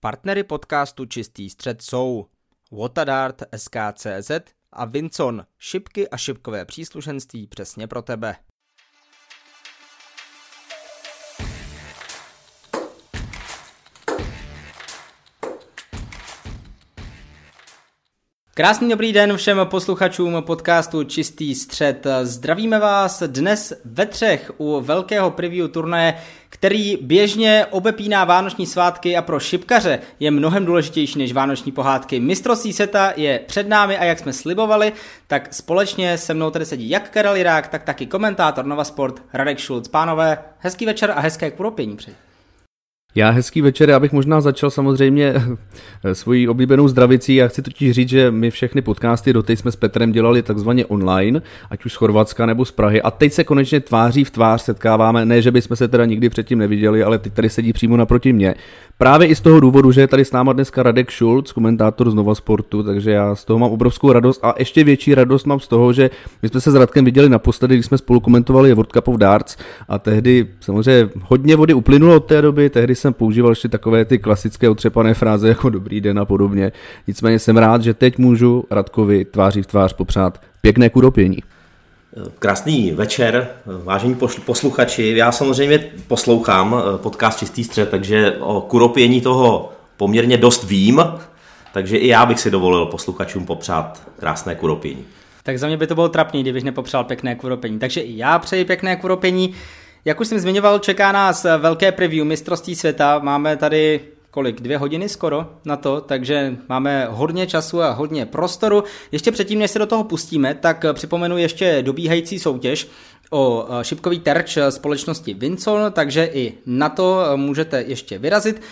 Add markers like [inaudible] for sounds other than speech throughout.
Partnery podcastu Čistý střed jsou Watadart SKCZ a Vincon, šipky a šipkové příslušenství přesně pro tebe. Krásný dobrý den všem posluchačům podcastu Čistý střed. Zdravíme vás dnes ve třech u velkého preview turnaje, který běžně obepíná vánoční svátky a pro šipkaře je mnohem důležitější než vánoční pohádky. Mistrovství seta je před námi a jak jsme slibovali, tak společně se mnou tady sedí jak Karel Jirák, tak taky komentátor Nova Sport Radek Šulc. Pánové, hezký večer a hezké kuropění přeji. Já hezký večer, já bych možná začal samozřejmě [laughs] svojí oblíbenou zdravicí. Já chci totiž říct, že my všechny podcasty doteď jsme s Petrem dělali takzvaně online, ať už z Chorvatska nebo z Prahy. A teď se konečně tváří v tvář setkáváme. Ne, že bychom se teda nikdy předtím neviděli, ale teď tady sedí přímo naproti mě. Právě i z toho důvodu, že je tady s náma dneska Radek Schulz, komentátor z Nova Sportu, takže já z toho mám obrovskou radost a ještě větší radost mám z toho, že my jsme se s Radkem viděli naposledy, když jsme spolu komentovali World Cup of Darts a tehdy samozřejmě hodně vody uplynulo od té doby, tehdy jsem používal ještě takové ty klasické otřepané fráze jako dobrý den a podobně. Nicméně jsem rád, že teď můžu Radkovi tváří v tvář popřát pěkné kuropění. Krásný večer, vážení posluchači. Já samozřejmě poslouchám eh, podcast Čistý střed, takže o kuropění toho poměrně dost vím, takže i já bych si dovolil posluchačům popřát krásné kuropění. Tak za mě by to bylo trapný, kdybych nepopřál pěkné kuropění. Takže i já přeji pěkné kuropění. Jak už jsem zmiňoval, čeká nás velké preview mistrovství světa. Máme tady kolik, dvě hodiny skoro na to, takže máme hodně času a hodně prostoru. Ještě předtím, než se do toho pustíme, tak připomenu ještě dobíhající soutěž o eh, šipkový terč společnosti Vincon, takže i na to můžete ještě vyrazit.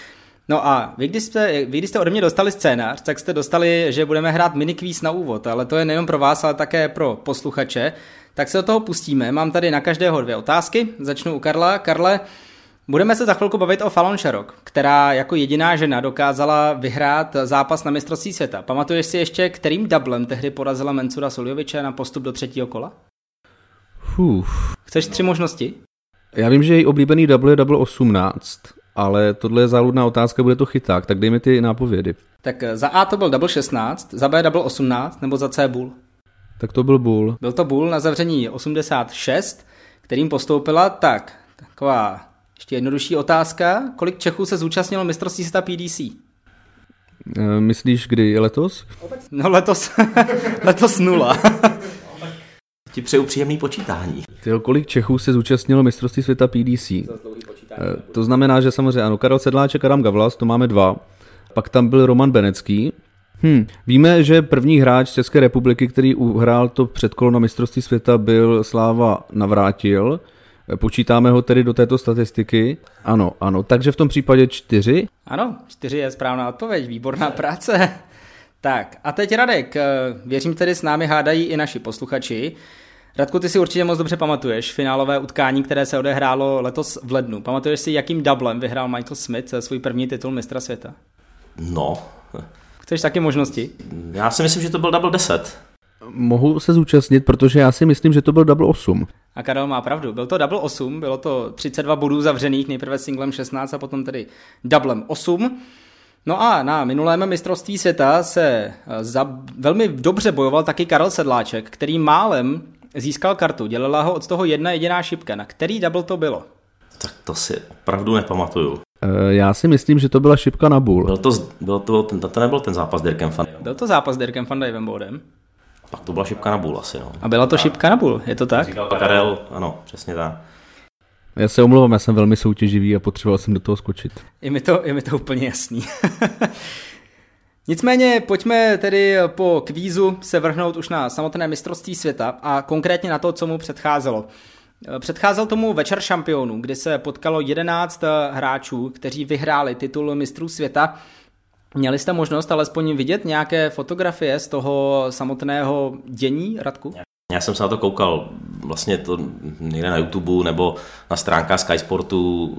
No a vy když, jste, vy, když jste ode mě dostali scénář, tak jste dostali, že budeme hrát minikvíz na úvod, ale to je nejen pro vás, ale také pro posluchače. Tak se do toho pustíme. Mám tady na každého dvě otázky. Začnu u Karla. Karle, Budeme se za chvilku bavit o Fallon Sherrock, která jako jediná žena dokázala vyhrát zápas na mistrovství světa. Pamatuješ si ještě, kterým dublem tehdy porazila Mensura Soljoviče na postup do třetího kola? Uf. Chceš tři možnosti? Já vím, že její oblíbený double je double 18, ale tohle je záludná otázka, bude to chyták, tak dej mi ty nápovědy. Tak za A to byl double 16, za B double 18, nebo za C bull? Tak to byl bull. Byl to bull na zavření 86, kterým postoupila tak, taková ještě jednodušší otázka. Kolik Čechů se zúčastnilo mistrovství světa PDC? Eh, myslíš, kdy letos? No letos, [laughs] letos nula. [laughs] Ti přeju příjemný počítání. Tyjo, kolik Čechů se zúčastnilo mistrovství světa PDC? Eh, to znamená, že samozřejmě ano, Karel Sedláček, Adam Gavlas, to máme dva. Pak tam byl Roman Benecký. Hm. Víme, že první hráč České republiky, který uhrál to předkolo na mistrovství světa, byl Sláva Navrátil. Počítáme ho tedy do této statistiky? Ano, ano. Takže v tom případě čtyři? Ano, čtyři je správná odpověď. Výborná práce. [laughs] Tak a teď Radek, eh, věřím tedy s námi hádají i naši posluchači. Radku, ty si určitě moc dobře pamatuješ finálové utkání, které se odehrálo letos v lednu. Pamatuješ si, jakým dublem vyhrál Michael Smith svůj první titul mistra světa? No. Chceš taky možnosti? Já si myslím, že to byl double 10 mohu se zúčastnit, protože já si myslím, že to byl double 8. A Karel má pravdu, byl to double 8, bylo to 32 bodů zavřených, nejprve singlem 16 a potom tedy doublem 8. No a na minulém mistrovství světa se eh, za velmi dobře bojoval taky Karel Sedláček, který málem získal kartu, dělala ho od toho jedna jediná šipka. Na který double to bylo? Tak to si opravdu nepamatuju. Eh, já si myslím, že to byla šipka na bull. Byl to, byl to, ten, to nebyl ten zápas s Dirkem Van Byl to zápas s Dirkem Van Dijvenbodem. Pak to byla šipka na bůl asi, no. A byla to šipka na bůl, je to tak? Říkal Karel, ano, přesně tak. Já se omlouvám, já jsem velmi soutěživý a potřeboval jsem do toho skočit. Je mi to, je mi to úplně jasný. [laughs] Nicméně pojďme tedy po kvízu se vrhnout už na samotné mistrovství světa a konkrétně na to, co mu předcházelo. Předcházel tomu večer šampionů, kdy se potkalo 11 hráčů, kteří vyhráli titul mistrů světa Měli jste možnost alespoň vidět nějaké fotografie z toho samotného dění, Radku? Já jsem se na to koukal vlastně to někde na YouTube nebo na stránkách Sky Sportu,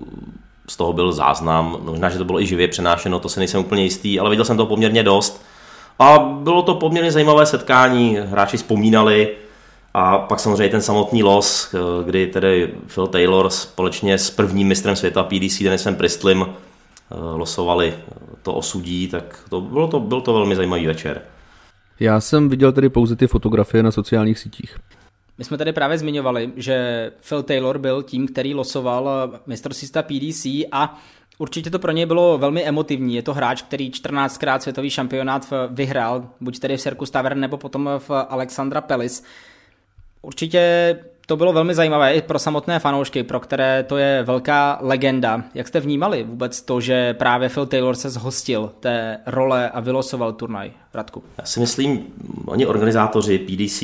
z toho byl záznam, možná, že to bylo i živě přenášeno, to se nejsem úplně jistý, ale viděl jsem to poměrně dost. A bylo to poměrně zajímavé setkání, hráči vzpomínali a pak samozřejmě ten samotný los, kdy tedy Phil Taylor společně s prvním mistrem světa PDC Denisem Pristlem losovali to osudí, tak to bylo to, byl to velmi zajímavý večer. Já jsem viděl tedy pouze ty fotografie na sociálních sítích. My jsme tady právě zmiňovali, že Phil Taylor byl tím, který losoval mistrovství PDC a Určitě to pro něj bylo velmi emotivní. Je to hráč, který 14krát světový šampionát vyhrál, buď tedy v Circus Tavern nebo potom v Alexandra Pelis. Určitě to bylo velmi zajímavé i pro samotné fanoušky, pro které to je velká legenda. Jak jste vnímali vůbec to, že právě Phil Taylor se zhostil té role a vylosoval turnaj? Radku. Já si myslím, oni organizátoři PDC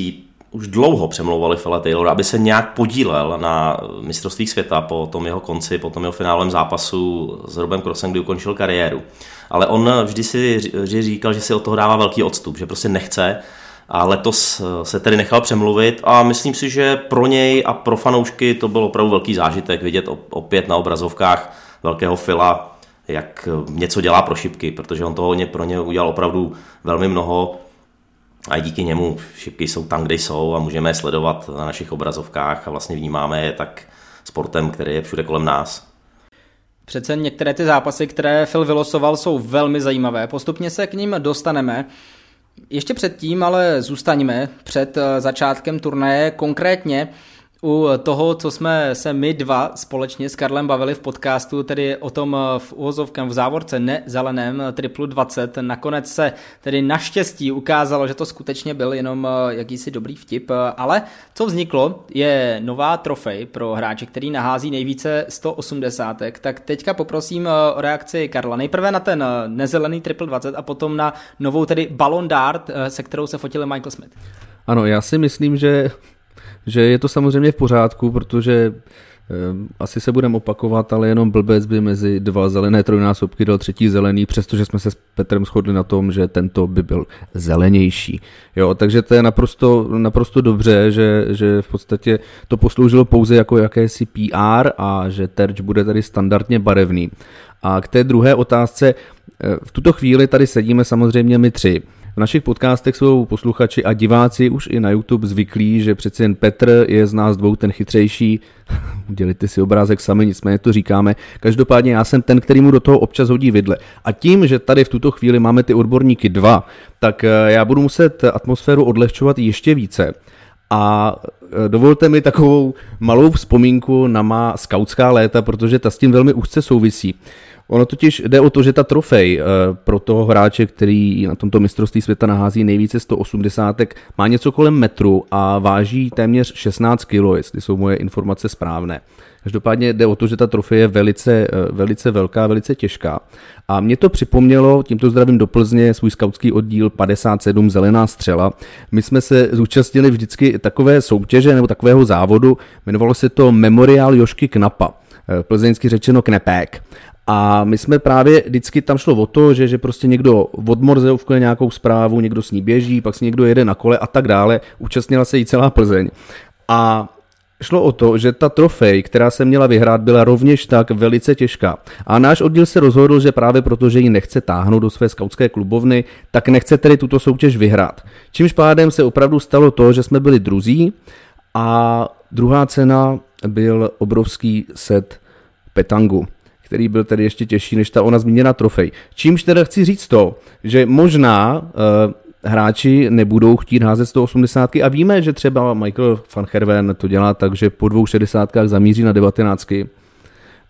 už dlouho přemlouvali Fela Taylora, aby se nějak podílel na mistrovství světa po tom jeho konci, po tom jeho finálovém zápasu s Robem Crossem, kdy ukončil kariéru. Ale on vždy si říkal, že si od toho dává velký odstup, že prostě nechce a letos se tedy nechal přemluvit a myslím si, že pro něj a pro fanoušky to byl opravdu velký zážitek vidět opět na obrazovkách velkého Fila, jak něco dělá pro šipky, protože on toho pro ně udělal opravdu velmi mnoho a díky němu šipky jsou tam, kde jsou a můžeme je sledovat na našich obrazovkách a vlastně vnímáme je tak sportem, který je všude kolem nás. Přece některé ty zápasy, které Phil vylosoval, jsou velmi zajímavé. Postupně se k ním dostaneme. Ještě předtím ale zůstaňme před eh, začátkem turnaje. Konkrétně u toho, co jsme se my dva společně s Karlem bavili v podcastu, tedy o tom eh, v úvozovkém v závorce nezeleném eh, triplu 20. Nakonec se tedy naštěstí ukázalo, že to skutečně byl jenom eh, jakýsi dobrý vtip, ale co vzniklo je nová trofej pro hráče, který nahází nejvíce 180. Tak teďka poprosím o reakci Karla. Nejprve na ten nezelený triple 20 a potom na novou tedy Ballon Dart, se kterou se fotil Michael Smith. Ano, já si myslím, že že je to samozřejmě v pořádku, protože eh, asi se budeme opakovat, ale jenom blbec by mezi dva zelené trojnásobky dal třetí zelený, přestože jsme se s Petrem shodli na tom, že tento by byl zelenější. Jo, takže to je naprosto, naprosto dobře, že, že v podstatě to posloužilo pouze jako jakési PR a že terč bude tady standardně barevný. A k té druhé otázce, eh, v tuto chvíli tady sedíme samozřejmě my tři. V našich podcastech jsou posluchači a diváci už i na YouTube zvyklí, že přeci jen Petr je z nás dvou ten chytřejší. [laughs] Udělíte si obrázek sami, nicméně to říkáme. Každopádně já jsem ten, který mu do toho občas hodí vidle. A tím, že tady v tuto chvíli máme ty odborníky dva, tak eh, já budu muset atmosféru odlehčovat ještě více. A eh, dovolte mi takovou malou vzpomínku na má skautská léta, protože ta s tím velmi úzce souvisí. Ono totiž jde o to, že ta trofej eh, pro toho hráče, který na tomto mistrovství světa nahází nejvíce 180, má něco kolem metru a váží téměř 16 kg, jestli jsou moje informace správné. Každopádně jde o to, že ta trofej je velice, eh, velice velká, velice těžká. A mě to připomnělo, tímto zdravím do Plzně, svůj skautský oddíl 57 Zelená střela. My jsme se zúčastnili vždycky takové soutěže nebo takového závodu, jmenovalo se to Memorial Jošky Knapa eh, plzeňsky řečeno knepek. A my jsme právě, vždycky tam šlo o to, že, že prostě někdo odmorzeovkuje nějakou zprávu, někdo s ní běží, pak si někdo jede na kole a tak dále. Účastnila se jí celá Plzeň. A šlo o to, že ta trofej, která se měla vyhrát, byla rovněž tak velice těžká. A náš oddíl se rozhodl, že právě proto, že ji nechce táhnout do své skautské klubovny, tak nechce tedy tuto soutěž vyhrát. Čímž pádem se opravdu stalo to, že jsme byli druzí a druhá cena byl obrovský set petangu který byl tedy ještě těžší než ta ona zmíněná trofej. Čímž teda chci říct to, že možná uh, hráči nebudou chtít házet 180 a víme, že třeba Michael van Herven to dělá tak, že po dvou 60 zamíří na 19.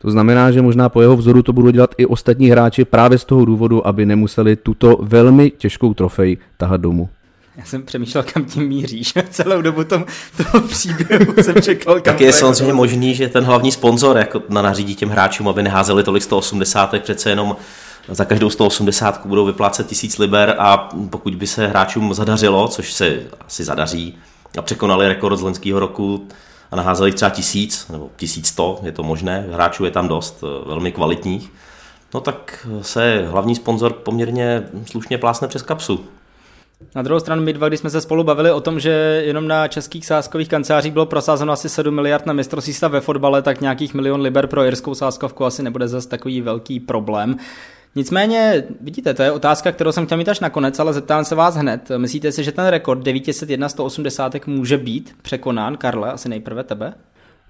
To znamená, že možná po jeho vzoru to budou dělat i ostatní hráči právě z toho důvodu, aby nemuseli tuto velmi těžkou trofej tahat domů. Já jsem přemýšlel, kam tím míříš. [laughs] Celou dobu tom, toho příběhu [laughs] jsem čekal. tak je samozřejmě možný, že ten hlavní sponzor jako na nařídí těm hráčům, aby neházeli tolik 180, přece jenom za každou 180 budou vyplácet tisíc liber a pokud by se hráčům zadařilo, což se asi zadaří, a překonali rekord z loňského roku a naházeli třeba tisíc nebo tisíc sto, je to možné, hráčů je tam dost, eh, velmi kvalitních, no tak se hlavní sponzor poměrně slušně plásne přes kapsu. Na druhou stranu my dva, když jsme se spolu bavili o tom, že jenom na českých sáskových kancelářích bylo prosázeno asi 7 miliard na mistrovství ve fotbale, tak nějakých milion liber pro irskou sáskovku asi nebude zase takový velký problém. Nicméně, vidíte, to je otázka, kterou jsem chtěl mít až nakonec, ale zeptám se vás hned. Myslíte si, že ten rekord 901 180 může být překonán, Karle, asi nejprve tebe?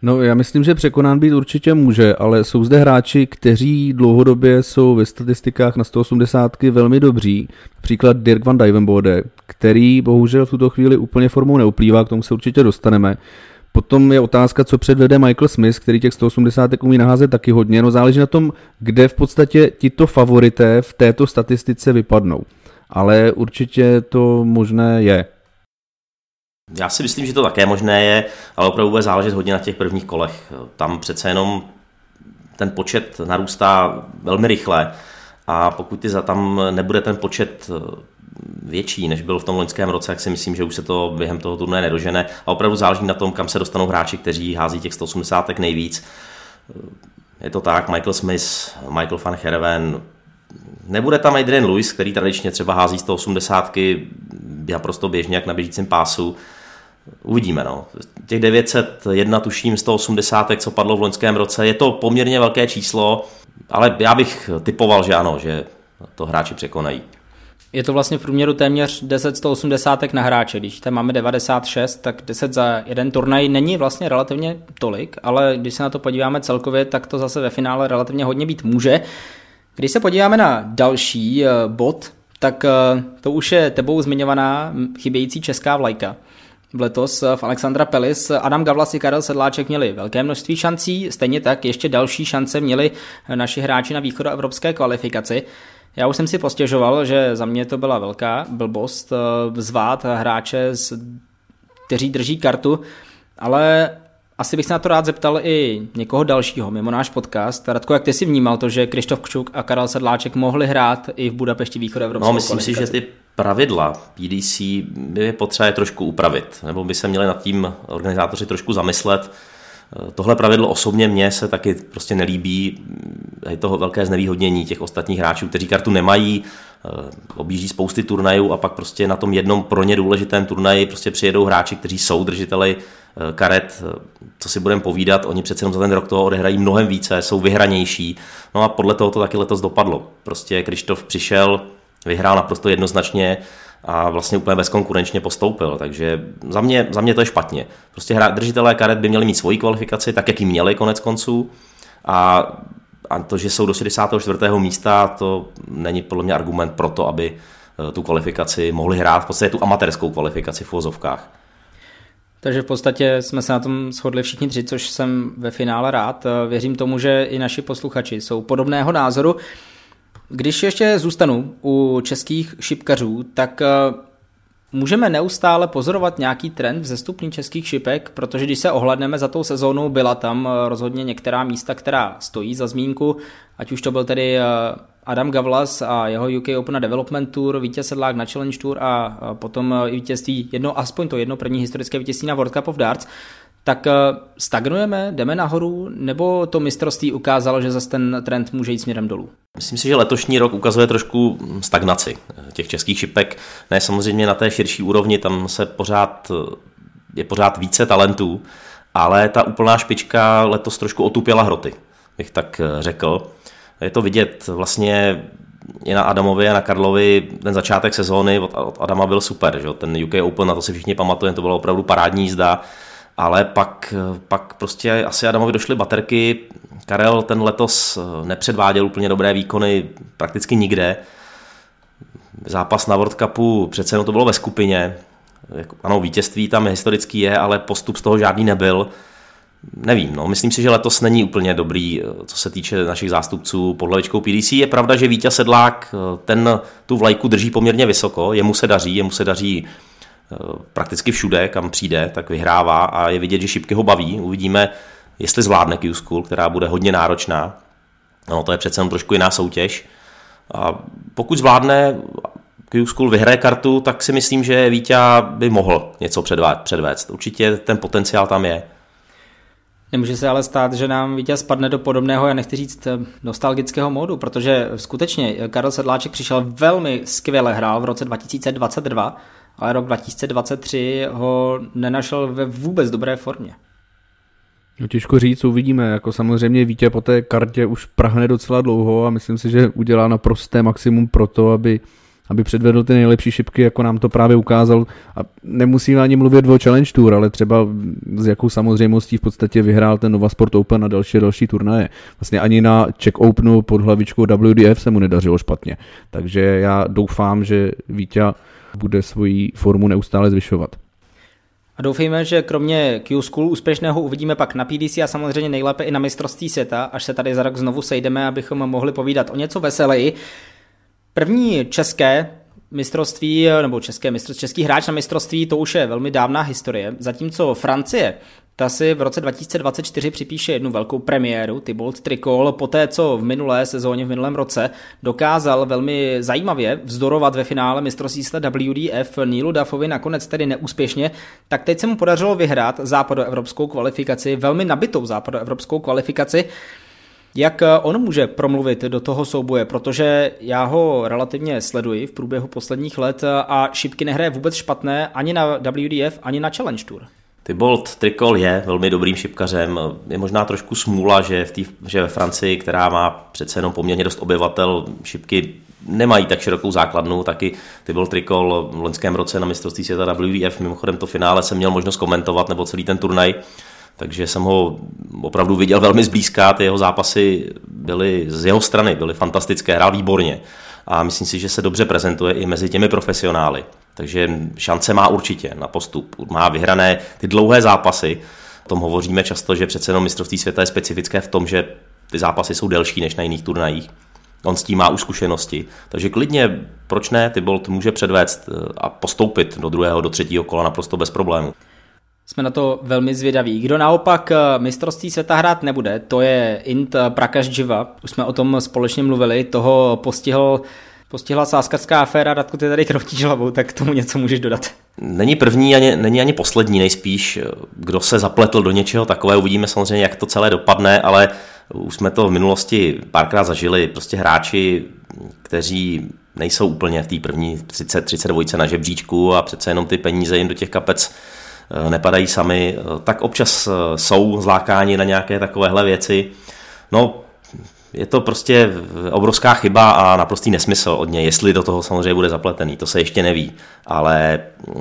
No já myslím, že překonán být určitě může, ale jsou zde hráči, kteří dlouhodobě jsou ve statistikách na 180 velmi dobří. Například Dirk van Dijvenbode, který bohužel v tuto chvíli úplně formou neuplývá, k tomu se určitě dostaneme. Potom je otázka, co předvede Michael Smith, který těch 180 umí naházet taky hodně. No záleží na tom, kde v podstatě tito favorité v této statistice vypadnou. Ale určitě to možné je. Já si myslím, že to také možné je, ale opravdu bude záležet hodně na těch prvních kolech. Tam přece jenom ten počet narůstá velmi rychle a pokud ty za tam nebude ten počet eh, větší, než byl v tom loňském roce, tak si myslím, že už se to během toho turnaje nedožene. A opravdu záleží na tom, kam se dostanou hráči, kteří hází těch 180 nejvíc. Je to tak, Michael Smith, Michael van Herven, Nebude tam Adrian Lewis, který tradičně třeba hází 180 naprosto běžně, jak na běžícím pásu. Uvidíme, no. Těch 901, tuším, 180, co padlo v loňském roce, je to poměrně velké číslo, ale já bych typoval, že ano, že to hráči překonají. Je to vlastně v průměru téměř 10 180 na hráče. Když tam máme 96, tak 10 za jeden turnaj není vlastně relativně tolik, ale když se na to podíváme celkově, tak to zase ve finále relativně hodně být může. Když se podíváme na další eh, bod, tak eh, to už je tebou zmiňovaná chybějící česká vlajka. V letos v Alexandra Pelis Adam Gavlas i Karel Sedláček měli velké množství šancí, stejně tak ještě další šance měli naši hráči na východoevropské kvalifikaci. Já už jsem si postěžoval, že za mě to byla velká blbost eh, zvát hráče, kteří drží kartu, ale asi bych se na to rád zeptal i někoho dalšího mimo náš podcast. Radko, jak ty si vnímal to, že Krištof Kčuk a Karel Sedláček mohli hrát i v Budapešti východoevropskou No, myslím si, že ty pravidla PDC by potřeba je trošku upravit, nebo by se měli nad tím organizátoři trošku zamyslet. Tohle pravidlo osobně mně se taky prostě nelíbí. Je to velké znevýhodnění těch ostatních hráčů, kteří kartu nemají, objíždí spousty turnajů a pak prostě na tom jednom pro ně důležitém turnaji prostě přijedou hráči, kteří jsou držiteli karet, eh, co si budeme povídat, oni přece jenom za ten rok toho odehrají mnohem více, jsou vyhranější. No a podle toho to taky letos dopadlo. Prostě Krištof přišel, vyhrál naprosto jednoznačně a vlastně úplně bezkonkurenčně postoupil. Takže za mě, za mě to je špatně. Prostě hra, držitelé karet by měli mít svoji kvalifikaci, tak jak ji měli konec konců. A, a to, že jsou do 64. místa, to není podle mě argument pro to, aby eh, tu kvalifikaci mohli hrát, v podstatě tu amatérskou kvalifikaci v vozovkách. Takže v podstatě jsme se na tom shodli všichni tři, což jsem ve finále rád. Věřím tomu, že i naši posluchači jsou podobného názoru. Když ještě zůstanu u českých šipkařů, tak eh, můžeme neustále pozorovat nějaký trend v zestupní českých šipek, protože když se ohledneme za tou sezónou, byla tam eh, rozhodně některá místa, která stojí za zmínku, ať už to byl tedy eh, Adam Gavlas a jeho UK Open Development Tour, vítěz sedlák na Challenge Tour a potom i vítězství, jedno, aspoň to jedno první historické vítězství na World Cup of Darts, tak stagnujeme, jdeme nahoru, nebo to mistrovství ukázalo, že zase ten trend může jít směrem dolů? Myslím si, že letošní rok ukazuje trošku stagnaci těch českých šipek. Ne samozřejmě na té širší úrovni, tam se pořád, je pořád více talentů, ale ta úplná špička letos trošku otupěla hroty, bych tak řekl. Je to vidět vlastně i na Adamovi a na Karlovi ten začátek sezóny od Adama byl super, že? ten UK Open, na to si všichni pamatujeme, to bylo opravdu parádní jízda, ale pak, pak prostě asi Adamovi došly baterky, Karel ten letos nepředváděl úplně dobré výkony prakticky nikde, zápas na World Cupu přece jenom to bylo ve skupině, ano, vítězství tam historický je, ale postup z toho žádný nebyl, Nevím, no. myslím si, že letos není úplně dobrý, eh, co se týče našich zástupců pod hlavičkou PDC. Je pravda, že Vítě Sedlák eh, ten tu vlajku drží poměrně vysoko, jemu se daří, jemu se daří eh, prakticky všude, kam přijde, tak vyhrává a je vidět, že šipky ho baví. Uvidíme, jestli zvládne Q-School, která bude hodně náročná. No, to je přece jen trošku jiná soutěž. A pokud zvládne Q-School vyhraje kartu, tak si myslím, že Vítě by mohl něco předvést. Určitě ten potenciál tam je. Nemůže se ale stát, že nám vítěz spadne do podobného, já nechci říct, eh, nostalgického módu, protože skutečně Karel Sedláček přišel velmi skvěle hrál v roce 2022, ale rok 2023 ho nenašel ve vůbec dobré formě. No těžko říct, uvidíme. Jako samozřejmě Vítě po té kartě už prahne docela dlouho a myslím si, že udělá naprosté maximum pro to, aby aby předvedl ty nejlepší šipky, jako nám to právě ukázal. A nemusíme ani mluvit o Challenge Tour, ale třeba s jakou samozřejmostí v podstatě vyhrál ten Nova Sport Open a další další turnaje. Vlastně ani na Czech Openu pod hlavičkou WDF se mu nedařilo špatně. Takže já doufám, že Vítě bude svoji formu neustále zvyšovat. A doufejme, že kromě Q-School úspěšného uvidíme pak na PDC a samozřejmě nejlépe i na mistrovství světa, až se tady za rok znovu sejdeme, abychom mohli povídat o něco veseleji. První české mistrovství, nebo české mistrovství, český hráč na mistrovství, to už je velmi dávná historie, zatímco Francie ta si v roce 2024 připíše jednu velkou premiéru, Tybolt Trikol, po té, co v minulé sezóně, v minulém roce dokázal velmi zajímavě vzdorovat ve finále mistrovství WDF Nílu Dafovi, nakonec tedy neúspěšně, tak teď se mu podařilo vyhrát západoevropskou kvalifikaci, velmi nabitou západoevropskou kvalifikaci, jak on může promluvit do toho souboje, protože já ho relativně sleduji v průběhu posledních let a šipky nehraje vůbec špatné ani na WDF, ani na Challenge Tour. Tybolt Trikol je velmi dobrým šipkařem. Je možná trošku smůla, že, v tý, že ve Francii, která má přece jenom poměrně dost obyvatel, šipky nemají tak širokou základnu, taky Tybolt Trikol v loňském roce na mistrovství světa WDF, mimochodem to finále jsem měl možnost komentovat, nebo celý ten turnaj, takže jsem ho opravdu viděl velmi zblízka, ty jeho zápasy byly z jeho strany, byly fantastické, hrál výborně a myslím si, že se dobře prezentuje i mezi těmi profesionály. Takže šance má určitě na postup. Má vyhrané ty dlouhé zápasy. O tom hovoříme často, že přece jenom mistrovství světa je specifické v tom, že ty zápasy jsou delší než na jiných turnajích. On s tím má už zkušenosti. Takže klidně, proč ne, Tybolt může předvést eh, a postoupit do druhého, do třetího kola naprosto bez problému. Jsme na to velmi zvědaví. Kdo naopak eh, mistrovství světa hrát nebude, to je Int Prakash Už jsme o tom společně mluvili, toho postihl postihla sáskarská aféra, Radku, ty tady kroutíš hlavou, tak k tomu něco můžeš dodat. Není první, ani, není ani poslední, nejspíš, kdo se zapletl do něčeho takového. Uvidíme samozřejmě, jak to celé dopadne, ale už jsme to v minulosti párkrát zažili. Prostě hráči, kteří nejsou úplně v té první 30, 32 na žebříčku a přece jenom ty peníze jim do těch kapec eh, nepadají sami, eh, tak občas eh, jsou zlákáni na nějaké takovéhle věci. No, je to prostě obrovská chyba a naprostý nesmysl od něj, jestli do toho samozřejmě bude zapletený, to se ještě neví. Ale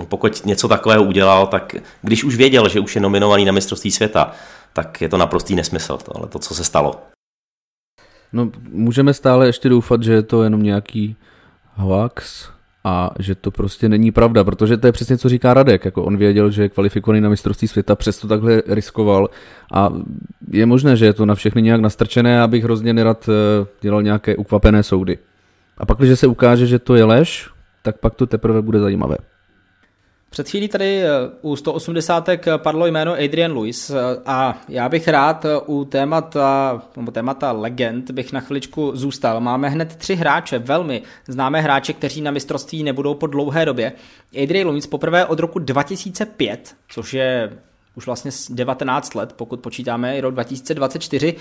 pokud něco takového udělal, tak když už věděl, že už je nominovaný na mistrovství světa, tak je to naprostý nesmysl, tohle to, co se stalo. No, můžeme stále ještě doufat, že je to jenom nějaký hoax, a že to prostě není pravda, protože to je přesně, co říká Radek, jako on věděl, že je kvalifikovaný na mistrovství světa, přesto takhle riskoval a je možné, že je to na všechny nějak nastrčené, abych hrozně nerad eh, dělal nějaké ukvapené soudy. A pak, když se ukáže, že to je lež, tak pak to teprve bude zajímavé. Před chvílí tady eh, u 180 padlo jméno Adrian Lewis eh, a já bych rád eh, u témata, nebo témata legend bych na chviličku zůstal. Máme hned tři hráče, velmi známé hráče, kteří na mistrovství nebudou po dlouhé době. Adrian Lewis poprvé od roku 2005, což je už vlastně 19 let, pokud počítáme i rok 2024,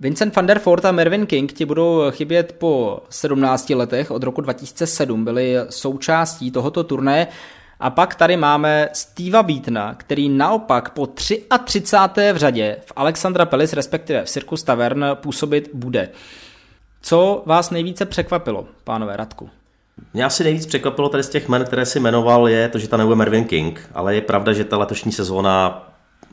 Vincent van der Voort a Mervyn King ti budou chybět po 17 letech, od roku 2007 byli součástí tohoto turné a pak tady máme Steva Beatna, který naopak po 33. v řadě v Alexandra Pelis, respektive v Circus Tavern, působit bude. Co vás nejvíce překvapilo, pánové Radku? Mě asi nejvíc překvapilo tady z těch men, které si jmenoval, je to, že tam nebude Mervyn King, ale je pravda, že ta letošní sezóna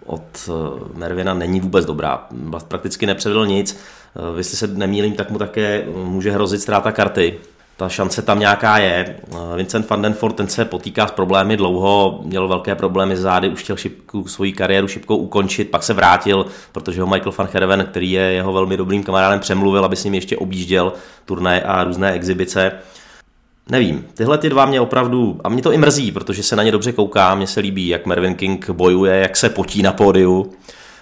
od eh, Mervina není vůbec dobrá. Prakticky nepředvedl nic. Eh, jestli se nemýlím, tak mu také může hrozit ztráta karty ta šance tam nějaká je. Vincent van den Fort, ten se potýká s problémy dlouho, měl velké problémy s zády, už chtěl šipku, svoji kariéru šipkou ukončit, pak se vrátil, protože ho Michael van Herven, který je jeho velmi dobrým kamarádem, přemluvil, aby s ním ještě objížděl turné a různé exibice. Nevím, tyhle ty dva mě opravdu, a mě to i mrzí, protože se na ně dobře kouká, mně se líbí, jak Mervyn King bojuje, jak se potí na pódiu.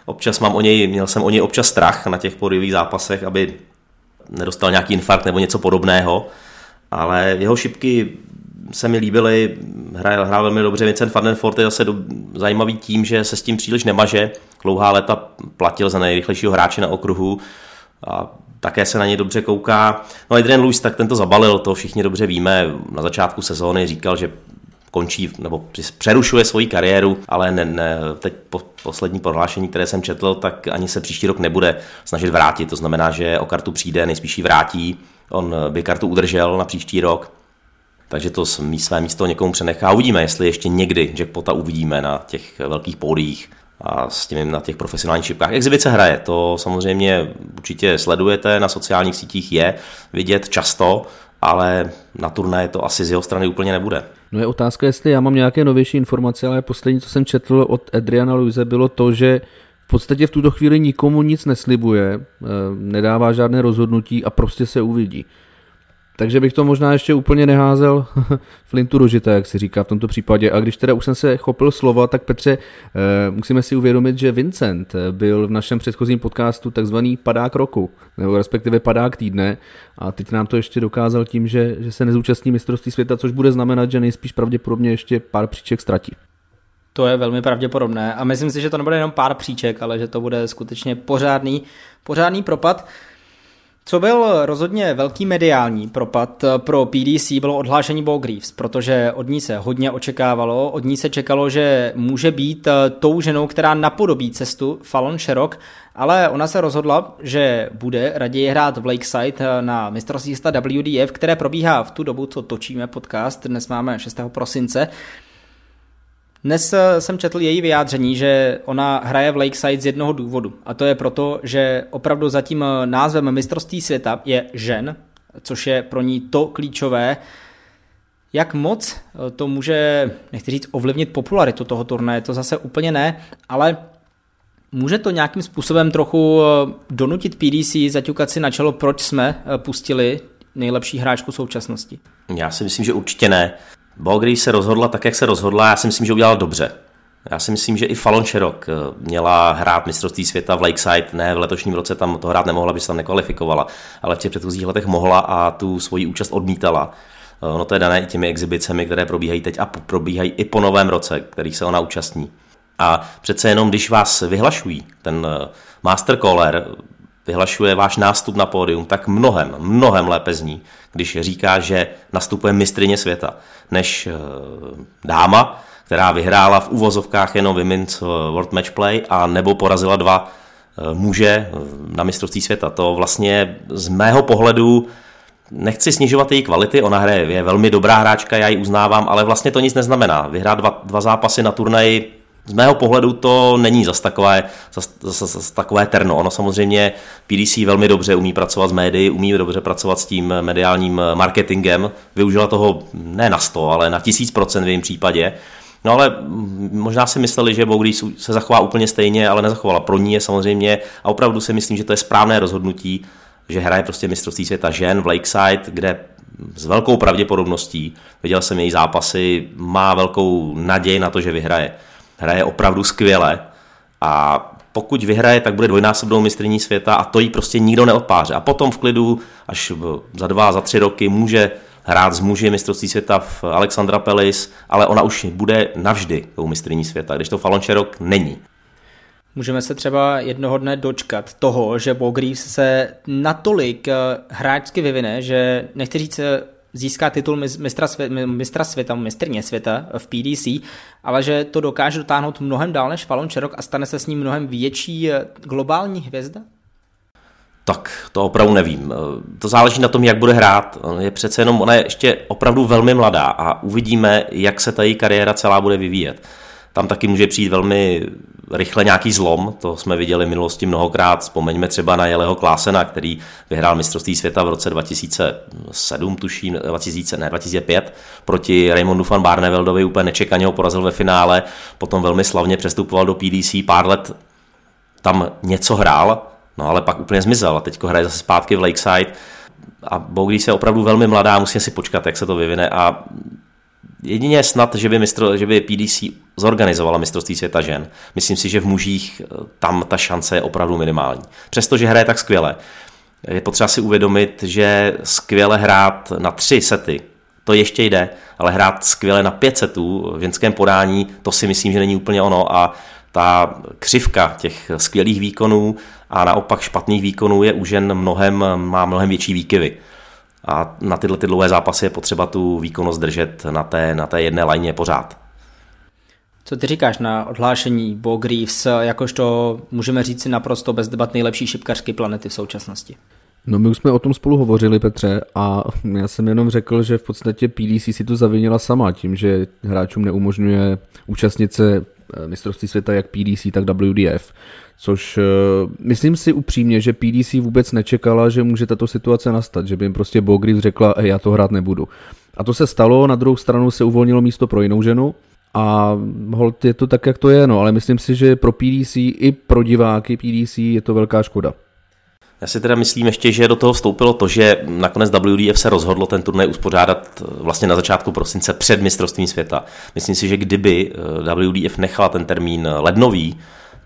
Občas mám o něj, měl jsem o něj občas strach na těch pódiových zápasech, aby nedostal nějaký infarkt nebo něco podobného ale jeho šipky se mi líbily, hrál, hrál velmi dobře. Vincent van den Fort je zase do, zajímavý tím, že se s tím příliš nemaže. Dlouhá léta platil za nejrychlejšího hráče na okruhu a také se na něj dobře kouká. No Adrian Lewis, tak tento zabalil, to všichni dobře víme. Na začátku sezóny říkal, že končí nebo přerušuje svoji kariéru, ale ne, ne, teď po poslední prohlášení, které jsem četl, tak ani se příští rok nebude snažit vrátit. To znamená, že o kartu přijde, nejspíš ji vrátí On by kartu udržel na příští rok. takže to své místo někomu přenechá. Uvidíme, jestli ještě někdy jackpota uvidíme na těch velkých pódiích a s těmi na těch profesionálních šipkách. Exibice hraje, to samozřejmě určitě sledujete, na sociálních sítích je vidět často, ale na turné to asi z jeho strany úplně nebude. No je otázka, jestli já mám nějaké novější informace, ale poslední, co jsem četl od Adriana Luise, bylo to, že podstatě v tuto chvíli nikomu nic neslibuje, eh, nedává žádné rozhodnutí a prostě se uvidí. Takže bych to možná ještě úplně neházel [laughs] flintu rožité, jak se říká v tomto případě. A když teda už jsem se chopil slova, tak Petře, eh, musíme si uvědomit, že Vincent eh, byl v našem předchozím podcastu takzvaný padák roku, nebo respektive padák týdne. A teď nám to ještě dokázal tím, že, že se nezúčastní mistrovství světa, což bude znamenat, že nejspíš pravděpodobně ještě pár příček ztratí. To je velmi pravděpodobné a myslím si, že to nebude jenom pár příček, ale že to bude skutečně pořádný, pořádný propad. Co byl rozhodně velký mediální propad pro PDC bylo odhlášení Bo Greaves, protože od ní se hodně očekávalo, od ní se čekalo, že může být tou ženou, která napodobí cestu Fallon Sherrock, ale ona se rozhodla, že bude raději hrát v Lakeside na mistrovství WDF, které probíhá v tu dobu, co točíme podcast, dnes máme 6. prosince, dnes eh, jsem četl její vyjádření, že ona hraje v Lakeside z jednoho důvodu. A to je proto, že opravdu za tím eh, názvem mistrovství světa je žen, což je pro ní to klíčové. Jak moc eh, to může, nechci říct, ovlivnit popularitu toho turnaje, to zase úplně ne, ale může to nějakým způsobem trochu donutit PDC zaťukat si na čelo, proč jsme pustili nejlepší hráčku současnosti? Já si myslím, že určitě ne. Bo když se rozhodla tak, jak se rozhodla, já si myslím, že udělala dobře. Já si myslím, že i Fallon Sherrock eh, měla hrát mistrovství světa v Lakeside, ne v letošním roce tam to hrát nemohla, by se tam nekvalifikovala, ale v těch předchozích letech mohla a tu svoji účast odmítala. Ono to je dané i těmi exhibicemi, které probíhají teď a probíhají i po novém roce, který se ona účastní. A přece jenom, když vás vyhlašují, ten eh, master caller vyhlašuje váš nástup na pódium, tak mnohem, mnohem lépe zní, když říká, že nastupuje mistrině světa, než eh, dáma, která vyhrála v uvozovkách jenom Women's eh, World Match Play a nebo porazila dva eh, muže na mistrovství světa. To vlastně z mého pohledu nechci snižovat její kvality, ona hraje, je velmi dobrá hráčka, já ji uznávám, ale vlastně to nic neznamená. Vyhrát dva, dva zápasy na turnaji z mého pohledu to není zas takové, zas, zas, zas takové terno. Ono samozřejmě PDC velmi dobře umí pracovat s médií, umí dobře pracovat s tím mediálním marketingem. Využila toho ne na 100, ale na 1000% v jejím případě. No ale možná si mysleli, že Bogdy se zachová úplně stejně, ale nezachovala. Pro ní je samozřejmě a opravdu si myslím, že to je správné rozhodnutí, že hraje prostě mistrovství světa žen v Lakeside, kde s velkou pravděpodobností, viděl jsem její zápasy, má velkou naději na to, že vyhraje hraje opravdu skvěle a pokud vyhraje, tak bude dvojnásobnou mistrní světa a to jí prostě nikdo neodpáře. A potom v klidu, až za dva, za tři roky může hrát s muži mistrovství světa v Alexandra Pelis, ale ona už bude navždy tou mistrní světa, když to Falončerok není. Můžeme se třeba jednoho dne dočkat toho, že Bogreaves se natolik eh, hráčsky vyvine, že nechci říct eh, získá titul mistra, světa, mistra světa, mistrně světa v PDC, ale že to dokáže dotáhnout mnohem dál než Fallon Sherrock a stane se s ním mnohem větší eh, globální hvězda? Tak to opravdu nevím. Eh, to záleží na tom, jak bude hrát. Je přece jenom, ona je ještě opravdu velmi mladá a uvidíme, jak se ta její kariéra celá bude vyvíjet. Tam taky může přijít velmi rychle nějaký zlom, to jsme viděli v minulosti mnohokrát, vzpomeňme třeba na Jeleho Klásena, který vyhrál mistrovství světa v roce 2007, tuším, 2000, ne, 2005, proti Raymondu van Barneveldovi, úplně nečekaně ho porazil ve finále, potom velmi slavně přestupoval do PDC, pár let tam něco hrál, no ale pak úplně zmizel a teď hraje zase zpátky v Lakeside. A Bogdy se opravdu velmi mladá, musí si počkat, jak se to vyvine a Jedině snad, že by, mistro, že by PDC zorganizovala mistrovství světa žen. Myslím si, že v mužích eh, tam ta šance je opravdu minimální. Přestože hraje tak skvěle. Je potřeba si uvědomit, že skvěle hrát na tři sety, to ještě jde, ale hrát skvěle na pět setů v ženském podání, to si myslím, že není úplně ono a ta křivka těch skvělých výkonů a naopak špatných výkonů je u žen mnohem, má mnohem větší výkyvy a na tyhle ty dlouhé zápasy je potřeba tu výkonnost držet na té, na té jedné lajně pořád. Co ty říkáš na odhlášení Bo Greaves, jakožto můžeme říct si naprosto bez debat nejlepší šipkařky planety v současnosti? No my už jsme o tom spolu hovořili, Petře, a já jsem jenom řekl, že v podstatě PDC si to zavinila sama tím, že hráčům neumožňuje účastnit se eh, mistrovství světa jak PDC, tak WDF, což uh, myslím si upřímně, že PDC vůbec nečekala, že může tato situace nastat, že by jim prostě Bogris řekla, já to hrát nebudu. A to se stalo, na druhou stranu se uvolnilo místo pro jinou ženu, a hold je to tak, jak to je, no, ale myslím si, že pro PDC i pro diváky PDC je to velká škoda. Já si teda myslím ještě, že do toho vstoupilo to, že nakonec WDF se rozhodlo ten turnaj uspořádat eh, vlastně na začátku prosince před mistrovstvím světa. Myslím si, že kdyby eh, WDF nechala ten termín lednový,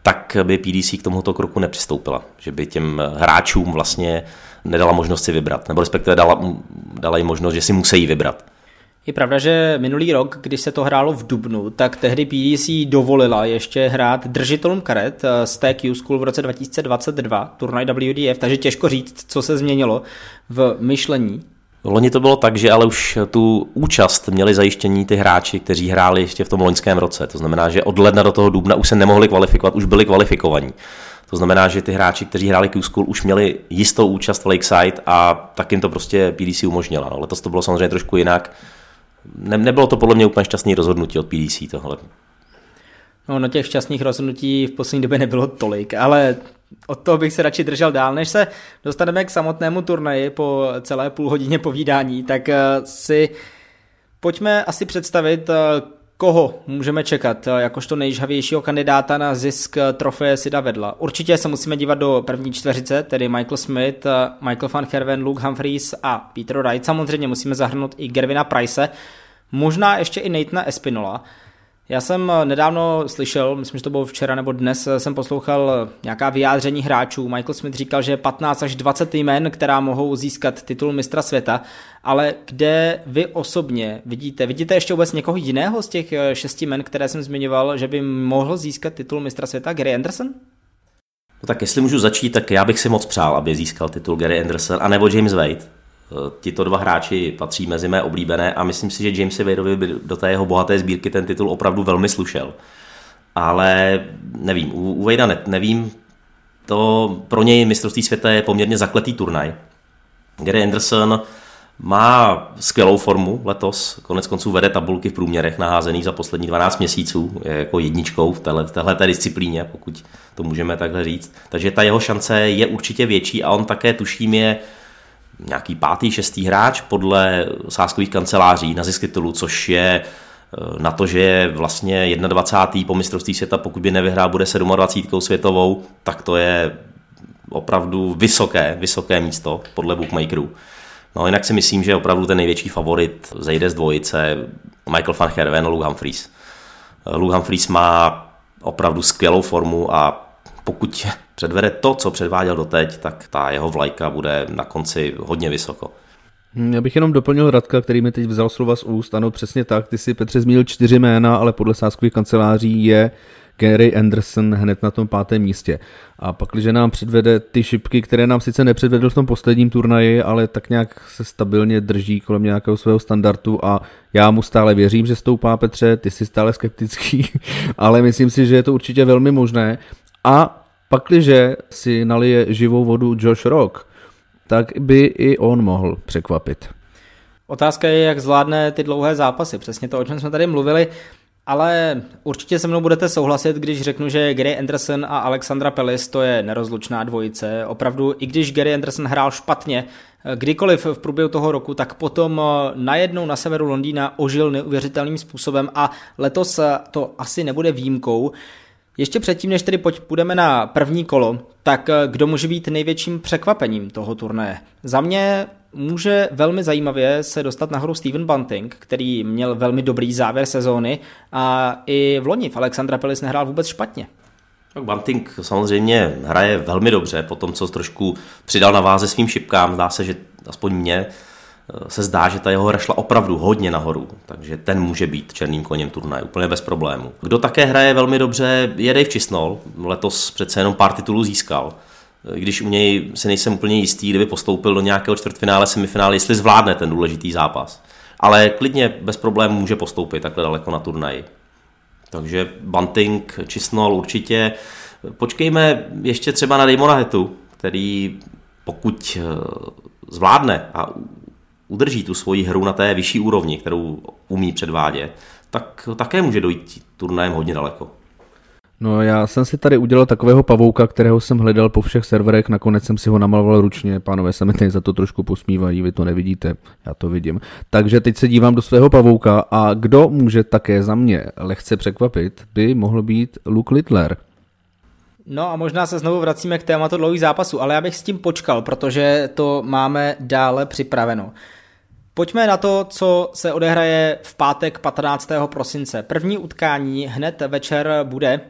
tak by PDC k tomuto kroku nepřistoupila. Že by těm hráčům vlastně nedala možnost si vybrat, nebo respektive dala, dala jim možnost, že si musí vybrat. Je pravda, že minulý rok, když se to hrálo v Dubnu, tak tehdy PDC dovolila ještě hrát držitelům karet eh, z TQ School v roce 2022, turnaj WDF, takže těžko říct, co se změnilo v myšlení. Loni to bylo tak, že ale už tu účast měli zajištění ty hráči, kteří hráli ještě v tom loňském roce. To znamená, že od ledna do toho dubna už se nemohli kvalifikovat, už byli kvalifikovaní. To znamená, že ty hráči, kteří hráli Q-School, už měli jistou účast v Lakeside a tak jim to prostě PDC umožnila. No, letos to bylo samozřejmě trošku jinak ne, nebylo to podle mě úplně šťastné rozhodnutí od PDC tohle. No, no těch šťastných rozhodnutí v poslední době nebylo tolik, ale od toho bych se radši držel dál. Než se dostaneme k samotnému turnaji po celé půl hodině povídání, tak eh, si pojďme asi představit, eh, Koho můžeme čekat eh, jakožto nejžhavějšího kandidáta na zisk trofeje Sida Vedla? Určitě se musíme dívat do první čtveřice, tedy Michael Smith, Michael van Herven, Luke Humphries a Peter Wright. Samozřejmě musíme zahrnout i Gervina Price, možná ještě i Nathana Espinola. Já jsem eh, nedávno slyšel, myslím, že to bylo včera nebo dnes, eh, jsem poslouchal eh, nějaká vyjádření hráčů. Michael Smith říkal, že 15 až 20 jmen, která mohou získat titul mistra světa, ale kde vy osobně vidíte, vidíte ještě vůbec někoho jiného z těch šesti men, které jsem zmiňoval, že by mohl získat titul mistra světa? Gary Anderson? No tak jestli můžu začít, tak já bych si moc přál, aby získal titul Gary Anderson, anebo James Wade. Eh, tito dva hráči patří mezi mé oblíbené a myslím si, že Jamesi Wadeovi by do té jeho bohaté sbírky ten titul opravdu velmi slušel. Ale nevím, u, u ne, nevím, to pro něj mistrovství světa je poměrně zakletý turnaj. Gary Anderson má skvělou formu letos, konec konců vede tabulky v průměrech naházených za poslední 12 měsíců, je jako jedničkou v téhle, v disciplíně, pokud to můžeme takhle říct. Takže ta jeho šance je určitě větší a on také, tuším, je nějaký pátý, šestý hráč podle sáskových kanceláří na zisk titulu, což je eh, na to, že je vlastně 21. po mistrovství světa, pokud by nevyhrál, bude 27. světovou, tak to je opravdu vysoké, vysoké místo podle bookmakerů. No jinak si myslím, že opravdu ten největší favorit zejde z dvojice Michael van Herven a Luke Humphries. Eh, Luke Humphries má opravdu skvělou formu a pokud předvede to, co předváděl doteď, tak ta jeho vlajka bude na konci hodně vysoko. Hm, já bych jenom doplnil Radka, který mi teď vzal slova z úst. Ano, přesně tak. Ty si Petře zmínil čtyři jména, ale podle sáskových kanceláří je Gary Anderson hned na tom pátém místě. A pak, když nám předvede ty šipky, které nám sice nepředvedl v tom posledním turnaji, ale tak nějak se stabilně drží kolem nějakého svého standardu a já mu stále věřím, že stoupá Petře, ty jsi stále skeptický, [laughs] ale myslím si, že je to určitě velmi možné. A pakliže si nalije živou vodu Josh Rock, tak by i on mohl překvapit. Otázka je, jak zvládne ty dlouhé zápasy. Přesně to, o čem jsme tady mluvili. Ale určitě se mnou budete souhlasit, když řeknu, že Gary Anderson a Alexandra Pellis to je nerozlučná dvojice. Opravdu, i když Gary Anderson hrál špatně kdykoliv v průběhu toho roku, tak potom najednou na severu Londýna ožil neuvěřitelným způsobem a letos to asi nebude výjimkou. Ještě předtím, než tedy půjdeme na první kolo, tak eh, kdo může být největším překvapením toho turnaje? Za mě může velmi zajímavě se dostat nahoru Steven Bunting, který měl velmi dobrý závěr sezóny a i v loni v Alexandra Pelis nehrál vůbec špatně. Tak Bunting samozřejmě hraje velmi dobře, po tom, co trošku přidal na váze svým šipkám, zdá se, že aspoň mě se zdá, že ta jeho hra šla opravdu hodně nahoru, takže ten může být černým koněm turnaje úplně bez problému. Kdo také hraje velmi dobře, je Dave Chisnall, letos přece jenom pár titulů získal. Když u něj si nejsem úplně jistý, kdyby postoupil do nějakého čtvrtfinále, semifinále, jestli zvládne ten důležitý zápas. Ale klidně bez problémů může postoupit takhle daleko na turnaji. Takže Bunting, Chisnall určitě. Počkejme ještě třeba na Damona Hetu, který pokud zvládne a udrží tu svoji hru na té vyšší úrovni, kterou umí předvádět, tak také může dojít turnajem hodně daleko. No já jsem si tady udělal takového pavouka, kterého jsem hledal po všech serverech, nakonec jsem si ho namaloval ručně, pánové se mi tady za to trošku posmívají, vy to nevidíte, já to vidím. Takže teď se dívám do svého pavouka a kdo může také za mě lehce překvapit, by mohl být Luke Littler. No a možná se znovu vracíme k tématu dlouhých zápasů, ale já bych s tím počkal, protože to máme dále připraveno. Pojďme na to, co se odehraje v pátek 15. prosince. První utkání hned večer bude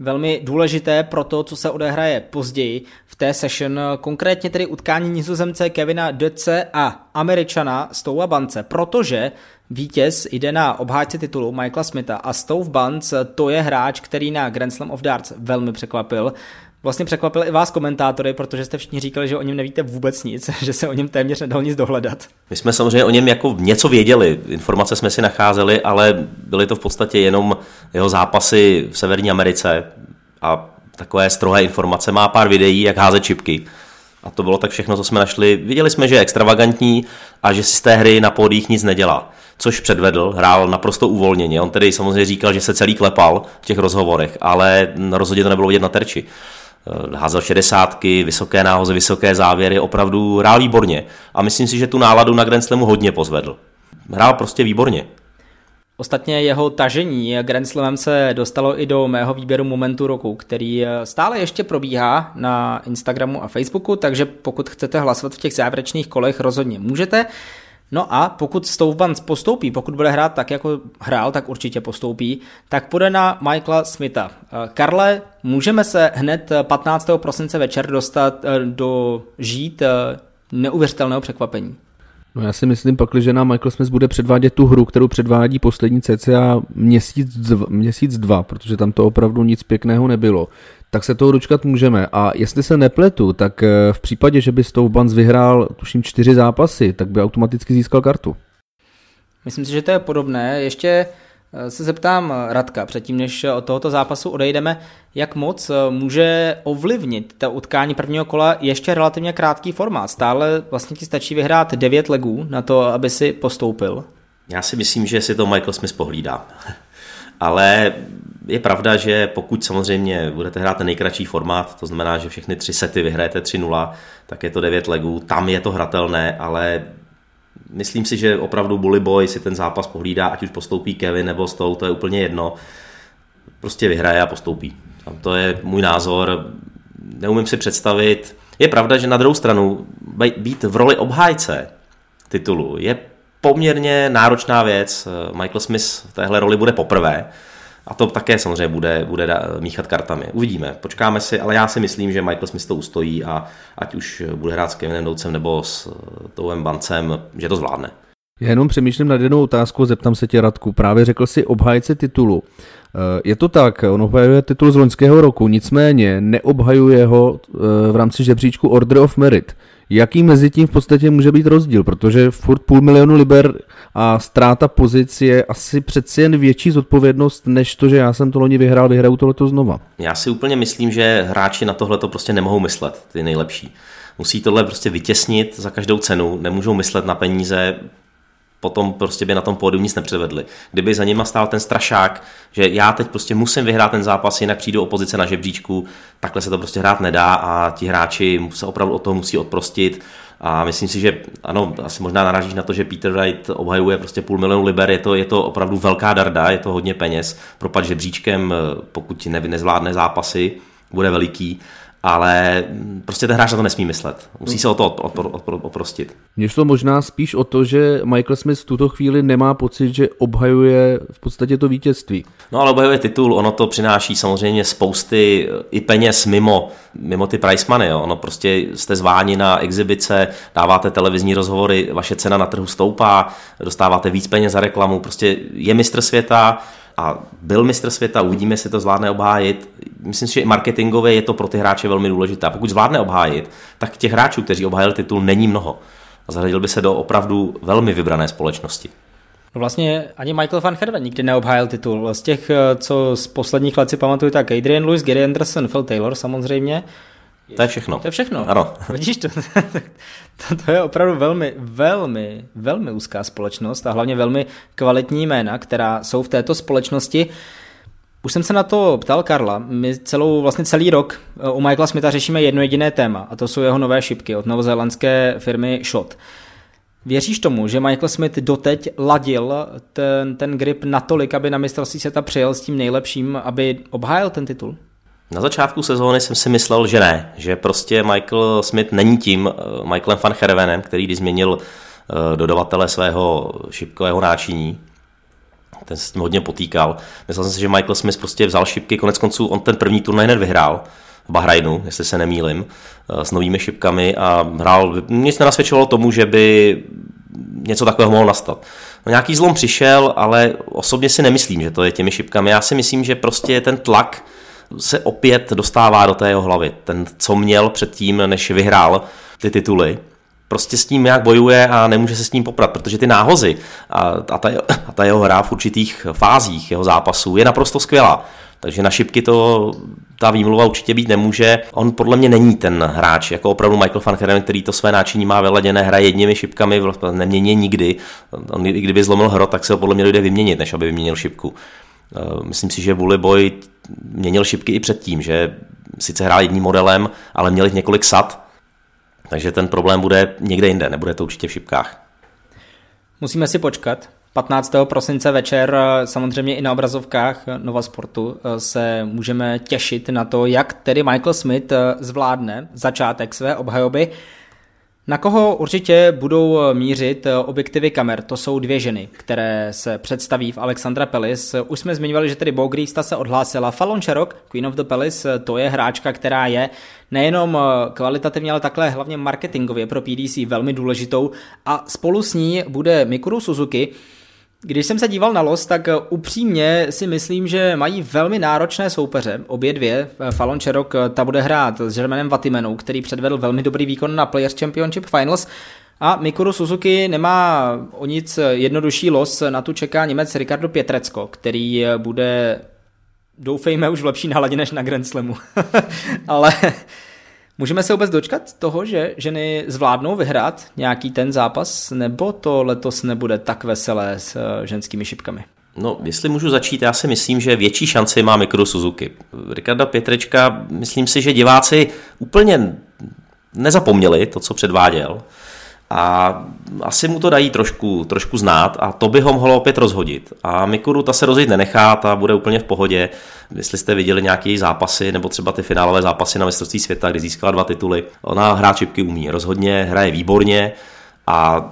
velmi důležité pro to, co se odehraje později v té session, konkrétně tedy utkání nizozemce Kevina Dece a američana Stoua Bance, protože vítěz jde na obhájce titulu Michaela Smitha a Stove Bance to je hráč, který na Grand Slam of Darts velmi překvapil vlastně překvapil i vás komentátory, protože jste všichni říkali, že o něm nevíte vůbec nic, [laughs] že se o něm téměř nedal nic dohledat. My jsme samozřejmě o něm jako něco věděli, informace jsme si nacházeli, ale byly to v podstatě jenom jeho zápasy v Severní Americe a takové strohé informace. Má pár videí, jak házet čipky. A to bylo tak všechno, co jsme našli. Viděli jsme, že je extravagantní a že si z té hry na pódích nic nedělá. Což předvedl, hrál naprosto uvolněně. On tedy samozřejmě říkal, že se celý klepal v těch rozhovorech, ale rozhodně to nebylo vidět na terči. Eh, házel šedesátky, vysoké náhoze, vysoké závěry, opravdu hrál výborně. A myslím si, že tu náladu na Grand Slamu hodně pozvedl. Hrál prostě výborně. Ostatně jeho tažení Grand Slamem se dostalo i do mého výběru momentu roku, který eh, stále ještě probíhá na Instagramu a Facebooku, takže pokud chcete hlasovat v těch závěrečných kolech, rozhodně můžete. No a pokud Stouvbans postoupí, pokud bude hrát tak, jako hrál, tak určitě postoupí, tak půjde na Michaela Smitha. Eh, Karle, můžeme se hned 15. prosince večer dostat eh, do žít eh, neuvěřitelného překvapení. No já si myslím pak, že nám Michael Smith bude předvádět tu hru, kterou předvádí poslední cca měsíc, dva, měsíc dva, protože tam to opravdu nic pěkného nebylo tak se toho dočkat můžeme. A jestli se nepletu, tak eh, v případě, že by Stoubans vyhrál, tuším, čtyři zápasy, tak by automaticky získal kartu. Myslím si, že to je podobné. Ještě se zeptám Radka, předtím než od tohoto zápasu odejdeme, jak moc eh, může ovlivnit to utkání prvního kola ještě relativně krátký formát. Stále vlastně ti stačí vyhrát 9 legů na to, aby si postoupil. Já si myslím, že si to Michael Smith pohlídá. [laughs] Ale je pravda, že pokud samozřejmě budete hrát ten nejkratší formát, to znamená, že všechny tři sety vyhrajete 3-0, tak je to 9 legů, tam je to hratelné, ale myslím si, že opravdu Bully Boy si ten zápas pohlídá, ať už postoupí Kevin nebo Stou, to je úplně jedno. Prostě vyhraje a postoupí. A to je můj názor. Neumím si představit. Je pravda, že na druhou stranu být v roli obhájce titulu je poměrně náročná věc. Michael Smith v téhle roli bude poprvé. A to také samozřejmě bude, bude míchat kartami. Uvidíme, počkáme si, ale já si myslím, že Michael Smith to ustojí a ať už bude hrát s Kevinem Doucem nebo s Touem Bancem, že to zvládne. Já jenom přemýšlím nad jednou otázkou, zeptám se tě Radku. Právě řekl si obhájce titulu. Eh, je to tak, on obhajuje titul z loňského roku, nicméně neobhajuje ho eh, v rámci žebříčku Order of Merit. Jaký mezi tím v podstatě může být rozdíl? Protože furt půl milionu liber a ztráta pozic je asi přeci jen větší zodpovědnost, než to, že já jsem to loni vyhrál, vyhraju to letos znova. Já si úplně myslím, že hráči na tohle to prostě nemohou myslet, ty nejlepší. Musí tohle prostě vytěsnit za každou cenu, nemůžou myslet na peníze, potom prostě by na tom pódiu nic nepředvedli. Kdyby za nima stál ten strašák, že já teď prostě musím vyhrát ten zápas, jinak přijdu opozice na žebříčku, takhle se to prostě hrát nedá a ti hráči se opravdu od toho musí odprostit. A myslím si, že ano, asi možná narážíš na to, že Peter Wright obhajuje prostě půl milionu liber, je to, je to opravdu velká darda, je to hodně peněz. Propad žebříčkem, pokud ne, nezvládne zápasy, bude veliký ale prostě ten hráč na to nesmí myslet. Musí se o to oprostit. Mně šlo možná spíš o to, že Michael Smith v tuto chvíli nemá pocit, že obhajuje v podstatě to vítězství. No ale obhajuje titul, ono to přináší samozřejmě spousty i peněz mimo, mimo ty price money. Jo. Ono prostě jste zváni na exibice, dáváte televizní rozhovory, vaše cena na trhu stoupá, dostáváte víc peněz za reklamu, prostě je mistr světa, a byl mistr světa, uvidíme, jestli to zvládne obhájit. Myslím si, že i marketingově je to pro ty hráče velmi důležité. A pokud zvládne obhájit, tak těch hráčů, kteří obhájili titul, není mnoho. A zařadil by se do opravdu velmi vybrané společnosti. No vlastně ani Michael van Herven nikdy neobhájil titul. Z těch, co z posledních let si pamatuju, tak Adrian Lewis, Gary Anderson, Phil Taylor samozřejmě. To je všechno. To je všechno. Ano. [laughs] Vidíš to? [laughs] [laughs] To je opravdu velmi, velmi, velmi úzká společnost a hlavně velmi kvalitní jména, která jsou v této společnosti. Už jsem se na to ptal Karla. My celou, vlastně celý rok eh, u Michaela Smitha řešíme jedno jediné téma a to jsou jeho nové šipky od novozélandské firmy Shot. Věříš tomu, že Michael Smith doteď ladil ten, ten grip natolik, aby na mistrovství světa přijel s tím nejlepším, aby obhájil ten titul? Na začátku sezóny jsem si myslel, že ne, že prostě Michael Smith není tím eh, Michaelem van Hervenem, který když změnil eh, dodavatele svého šipkového náčiní, ten se s tím hodně potýkal. Myslel jsem si, že Michael Smith prostě vzal šipky, konec konců on ten první turnaj hned vyhrál v Bahrajnu, jestli se nemýlim, eh, s novými šipkami a hrál, nic nenasvědčovalo tomu, že by něco takového mohlo nastat. No, nějaký zlom přišel, ale osobně si nemyslím, že to je těmi šipkami. Já si myslím, že prostě ten tlak se opět dostává do té jeho hlavy. Ten, co měl předtím, než vyhrál ty tituly, prostě s tím nějak bojuje a nemůže se s ním poprat, protože ty náhozy a, a, ta, a ta jeho hra v určitých fázích jeho zápasů je naprosto skvělá. Takže na šipky to ta výmluva určitě být nemůže. On podle mě není ten hráč, jako opravdu Michael van Herren, který to své náčiní má vyladěné, hraje jedními šipkami, nemění nikdy. On, i kdyby zlomil hro, tak se ho podle mě dojde vyměnit, než aby vyměnil šipku. Eh, myslím si, že Boy měnil šipky i předtím, že sice hrál jedním modelem, ale měl jich několik sad, takže ten problém bude někde jinde, nebude to určitě v šipkách. Musíme si počkat. 15. prosince večer samozřejmě i na obrazovkách Nova Sportu se můžeme těšit na to, jak tedy Michael Smith zvládne začátek své obhajoby. Na koho určitě budou mířit objektivy kamer? To jsou dvě ženy, které se představí v Alexandra Palace. Už jsme zmiňovali, že tedy Bogrista se odhlásila. Fallon Sherrock, Queen of the Palace, to je hráčka, která je nejenom kvalitativně, ale takhle hlavně marketingově pro PDC velmi důležitou. A spolu s ní bude Mikuru Suzuki, když jsem se díval na los, tak upřímně si myslím, že mají velmi náročné soupeře, obě dvě. Fallon Cherok ta bude hrát s Germanem Vatimenou, který předvedl velmi dobrý výkon na Players Championship Finals. A Mikuru Suzuki nemá o nic jednodušší los, na tu čeká Němec Ricardo Pietrecko, který bude doufejme už v lepší náladě než na Grand Slamu. [laughs] Ale Můžeme se vůbec dočkat toho, že ženy zvládnou vyhrát nějaký ten zápas, nebo to letos nebude tak veselé s eh, ženskými šipkami? No, jestli můžu začít, já si myslím, že větší šanci má Mikro Suzuki. Ricarda Pětrečka, myslím si, že diváci úplně nezapomněli to, co předváděl a asi mu to dají trošku, trošku znát a to by ho mohlo opět rozhodit. A Mikuru ta se rozhodit nenechá, ta bude úplně v pohodě. Jestli jste viděli nějaké zápasy nebo třeba ty finálové zápasy na mistrovství světa, kdy získala dva tituly, ona hrát čipky umí, rozhodně hraje výborně a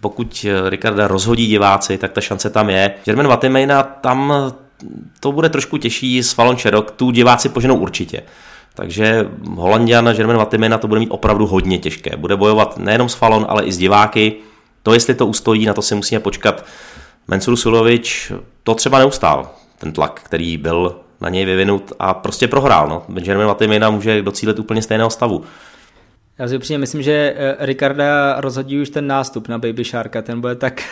pokud Ricarda rozhodí diváci, tak ta šance tam je. German Vatimejna tam to bude trošku těžší s Fallon tu diváci poženou určitě. Takže Holandian German Vatimena to bude mít opravdu hodně těžké. Bude bojovat nejenom s Falon, ale i s diváky. To, jestli to ustojí, na to si musíme počkat. Mensur Sulovič to třeba neustál, ten tlak, který byl na něj vyvinut a prostě prohrál. No. Benjamin Vatimena může docílit úplně stejného stavu. Já si upřímně myslím, že eh, Ricarda rozhodí už ten nástup na Baby Sharka, ten bude tak,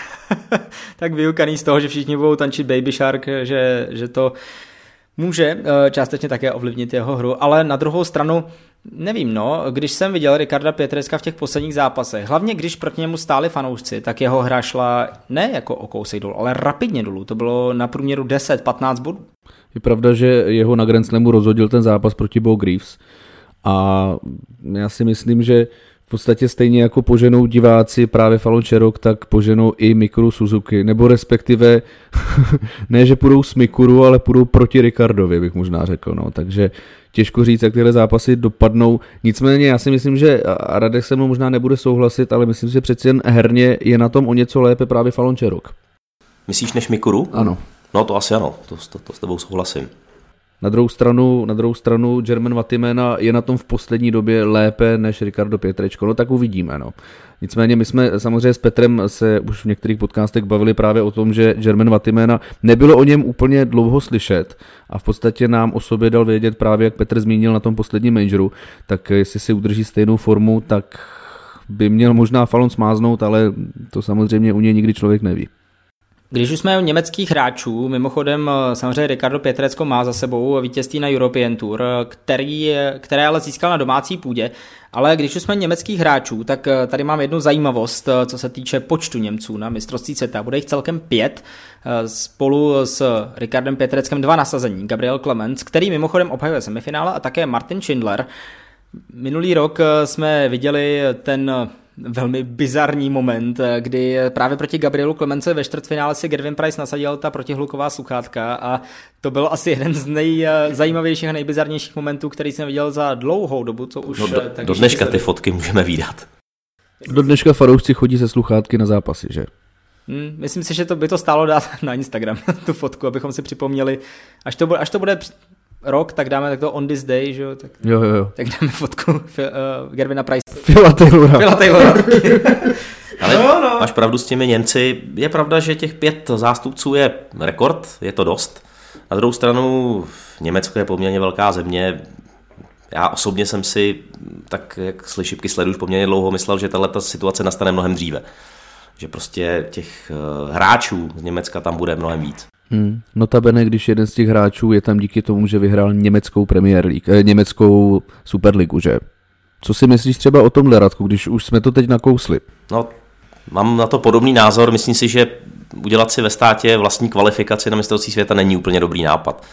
[laughs] tak vyukaný z toho, že všichni budou tančit Baby Shark, že, že to může eh, částečně také ovlivnit jeho hru, ale na druhou stranu Nevím, no, když jsem viděl Ricarda Pietreska v těch posledních zápasech, hlavně když proti němu stáli fanoušci, tak jeho hra šla ne jako o kousek dolů, ale rapidně dolů. To bylo na průměru 10-15 bodů. Je pravda, že jeho na Grand Slamu rozhodil ten zápas proti Bo Greaves a já si myslím, že v podstatě stejně jako poženou diváci právě Fallon Cherok, tak poženou i Mikuru Suzuki, nebo respektive [laughs] ne, že půjdou s Mikuru, ale půjdou proti Ricardovi, bych možná řekl, no, takže těžko říct, jak tyhle zápasy dopadnou. Nicméně já si myslím, že Radek se mnou možná nebude souhlasit, ale myslím si, že přeci jen herně je na tom o něco lépe právě Fallon Cherok. Myslíš než Mikuru? Ano. No to asi ano, to, to, to s tebou souhlasím. Na druhou stranu, na druhou stranu German Vatimena je na tom v poslední době lépe než Ricardo Pietrečko, no tak uvidíme. No. Nicméně my jsme samozřejmě s Petrem se už v některých podcastech bavili právě o tom, že German Vatimena nebylo o něm úplně dlouho slyšet a v podstatě nám o sobě dal vědět právě, jak Petr zmínil na tom posledním majoru, tak jestli si udrží stejnou formu, tak by měl možná Falon smáznout, ale to samozřejmě u něj nikdy člověk neví. Když už jsme u německých hráčů, mimochodem eh, samozřejmě Ricardo Pietrecko má za sebou vítězství na European Tour, který, které ale získal na domácí půdě, ale když už jsme německých hráčů, tak eh, tady mám jednu zajímavost, eh, co se týče počtu Němců na mistrovství světa. Bude jich celkem pět, spolu s Ricardem Pietreckem dva nasazení. Gabriel Clemens, který mimochodem obhajuje semifinále a také Martin Schindler. Minulý rok jsme viděli ten velmi bizarní moment, kdy právě proti Gabrielu Klemence ve čtvrtfinále si Gervin Price nasadil ta protihluková sluchátka a to byl asi jeden z nejzajímavějších a nejbizarnějších momentů, který jsem viděl za dlouhou dobu, co už... No, do, do dneška ty fotky můžeme výdat. Do dneška faroušci chodí se sluchátky na zápasy, že? Hmm, myslím si, že to by to stálo dát [laughs] na Instagram, tu fotku, abychom si připomněli, až to bude, až to bude rok, tak dáme tak to on this day, že jo? Tak, jo, jo, jo. tak dáme fotku uh, Gervina Price. Phila Taylora. Phila Taylora. [laughs] Ale no, no. máš pravdu s těmi Němci. Je pravda, že těch pět zástupců je rekord, je to dost. Na druhou stranu Německo je poměrně velká země. Já osobně jsem si, tak jak slyšipky sleduju poměrně dlouho, myslel, že tahle situace nastane mnohem dříve. Že prostě těch eh, hráčů z Německa tam bude mnohem víc. Hmm. Notabene, když jeden z těch hráčů je tam díky tomu, že vyhrál německou Premier League, eh, německou Superligu, že? Co si myslíš třeba o tomhle, Radku, když už jsme to teď nakousli? No, mám na to podobný názor. Myslím si, že udělat si ve státě vlastní kvalifikaci na mistrovství světa není úplně dobrý nápad.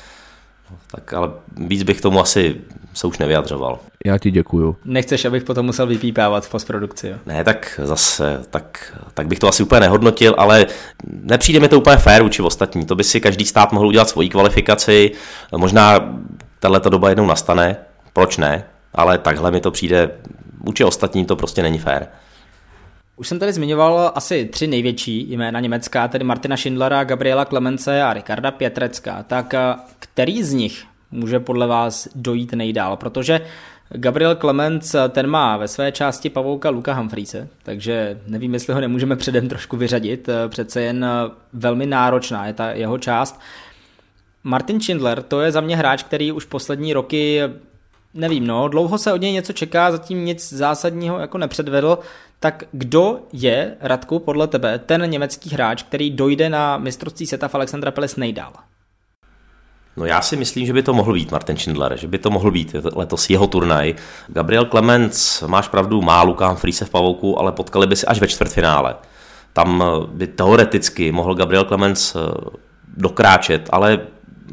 Tak ale víc bych tomu asi se už nevyjadřoval. Já ti děkuju. Nechceš, abych potom musel vypípávat v postprodukci, jo? Ne, tak zase, tak, tak bych to asi úplně nehodnotil, ale nepřijde mi to úplně fér vůči ostatní. To by si každý stát mohl udělat svoji kvalifikaci. Možná tato doba jednou nastane, proč ne? Ale takhle mi to přijde, vůči ostatním to prostě není fér. Už jsem tady zmiňoval asi tři největší jména německá, tedy Martina Schindlera, Gabriela Klemence a Ricarda Pietrecka. Tak eh, který z nich může podle vás dojít nejdál? Protože Gabriel Clemens, eh, ten má ve své části pavouka Luka Humphreys, takže nevím, jestli ho nemůžeme předem trošku vyřadit, eh, přece jen velmi náročná je ta jeho část. Martin Schindler, to je za mě hráč, který už poslední roky nevím, no, dlouho se od něj něco čeká, zatím nic zásadního jako nepředvedl, tak kdo je, Radku, podle tebe, ten německý hráč, který dojde na mistrovství světa v Alexandra Peles nejdál? No já si myslím, že by to mohl být Martin Schindler, že by to mohl být letos jeho turnaj. Gabriel Clemens, máš pravdu, má Lukáš Friese v pavouku, ale potkali by si až ve čtvrtfinále. Tam by teoreticky mohl Gabriel Clemens eh, dokráčet, ale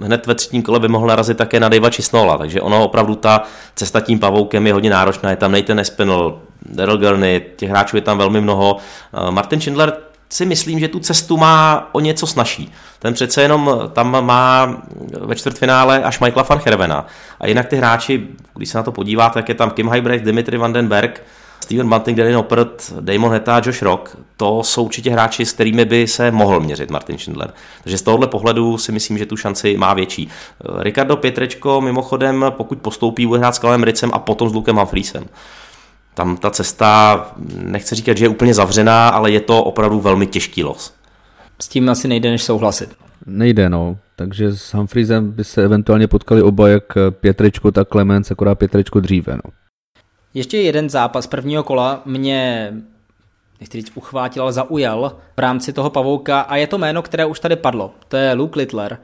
hned ve třetím kole by mohl narazit také na Davea Čisnola, takže ono opravdu ta cesta tím pavoukem je hodně náročná, je tam Nathan Espinel, Daryl Gurney, těch hráčů je tam velmi mnoho. Eh, Martin Schindler si myslím, že tu cestu má o něco snažší. Ten přece jenom tam má ve čtvrtfinále až Michaela van Hervena. A jinak ty hráči, když se na to podíváte, tak je tam Kim Heibrecht, Dimitri Vandenberg, Steven Bunting, Danny Oppert, Damon Heta, Josh Rock, to jsou určitě hráči, s kterými by se mohl měřit Martin Schindler. Takže z tohohle pohledu si myslím, že tu šanci má větší. Ricardo Pietrečko mimochodem, pokud postoupí, bude hrát s Kalem Ricem a potom s Lukem Humphreysem. Tam ta cesta, nechci říkat, že je úplně zavřená, ale je to opravdu velmi těžký los. S tím asi nejde než souhlasit. Nejde, no. Takže s Humphreysem by se eventuálně potkali oba, jak Pětrečko, tak Clemens, akorát Pětrečko dříve, no. Ještě jeden zápas prvního kola mě nechci říct uchvátil, ale zaujal v rámci toho pavouka a je to jméno, které už tady padlo. To je Luke Littler.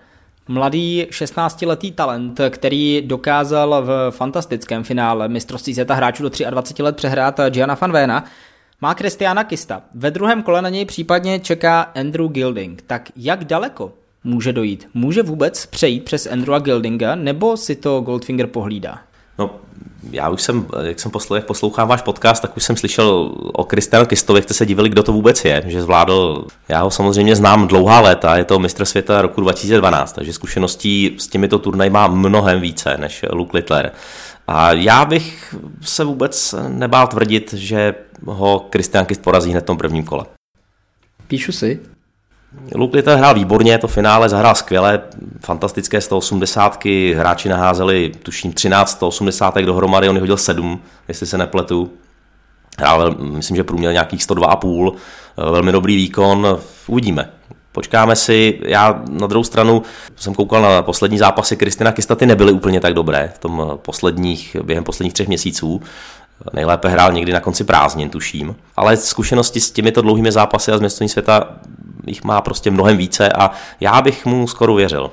Mladý 16-letý talent, který dokázal v fantastickém finále mistrovství světa hráčů do 23 let přehrát Gianna van Véna, má Kristiana Kista. Ve druhém kole na něj případně čeká Andrew Gilding. Tak jak daleko může dojít? Může vůbec přejít přes Andrewa Gildinga, nebo si to Goldfinger pohlídá? No, já už jsem, jak jsem poslouchal, jak poslouchám váš podcast, tak už jsem slyšel o Kristianu Kistovi, jste se divili, kdo to vůbec je, že zvládl, já ho samozřejmě znám dlouhá léta, je to mistr světa roku 2012, takže zkušeností s těmito turnaj má mnohem více než Luke Littler. A já bych se vůbec nebál tvrdit, že ho Kristian Kist porazí hned v tom prvním kole. Píšu si. Luke Littler hrál výborně, to finále zahrál skvěle, fantastické 180, hráči naházeli tuším 13 180 dohromady, on hodil 7, jestli se nepletu. Hrál, myslím, že průměr nějakých 102,5, velmi dobrý výkon, uvidíme. Počkáme si, já na druhou stranu jsem koukal na poslední zápasy Kristina Kistaty nebyly úplně tak dobré v tom posledních, během posledních třech měsíců. Nejlépe hrál někdy na konci prázdnin, tuším. Ale zkušenosti s těmito dlouhými zápasy a z světa jich má prostě mnohem více a já bych mu skoro věřil.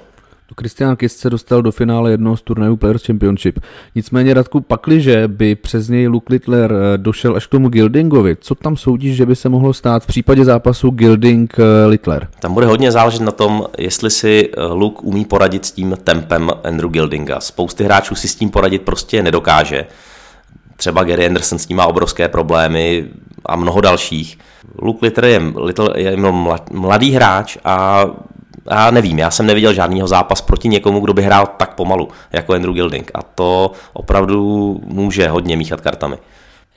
Christian Kist se dostal do finále jednoho z turnajů Players Championship. Nicméně Radku, pakliže by přes něj Luke Littler eh, došel až k tomu Gildingovi, co tam soudíš, že by se mohlo stát v případě zápasu Gilding-Littler? Tam bude hodně záležet na tom, jestli si eh, Luke umí poradit s tím tempem Andrew Gildinga. Spousty hráčů si s tím poradit prostě nedokáže. Třeba Gary Anderson s tím má obrovské problémy a mnoho dalších. Luke Littler je, Little je mladý hráč a já nevím, já jsem neviděl žádnýho zápas proti někomu, kdo by hrál tak pomalu jako Andrew Gilding a to opravdu může hodně míchat kartami.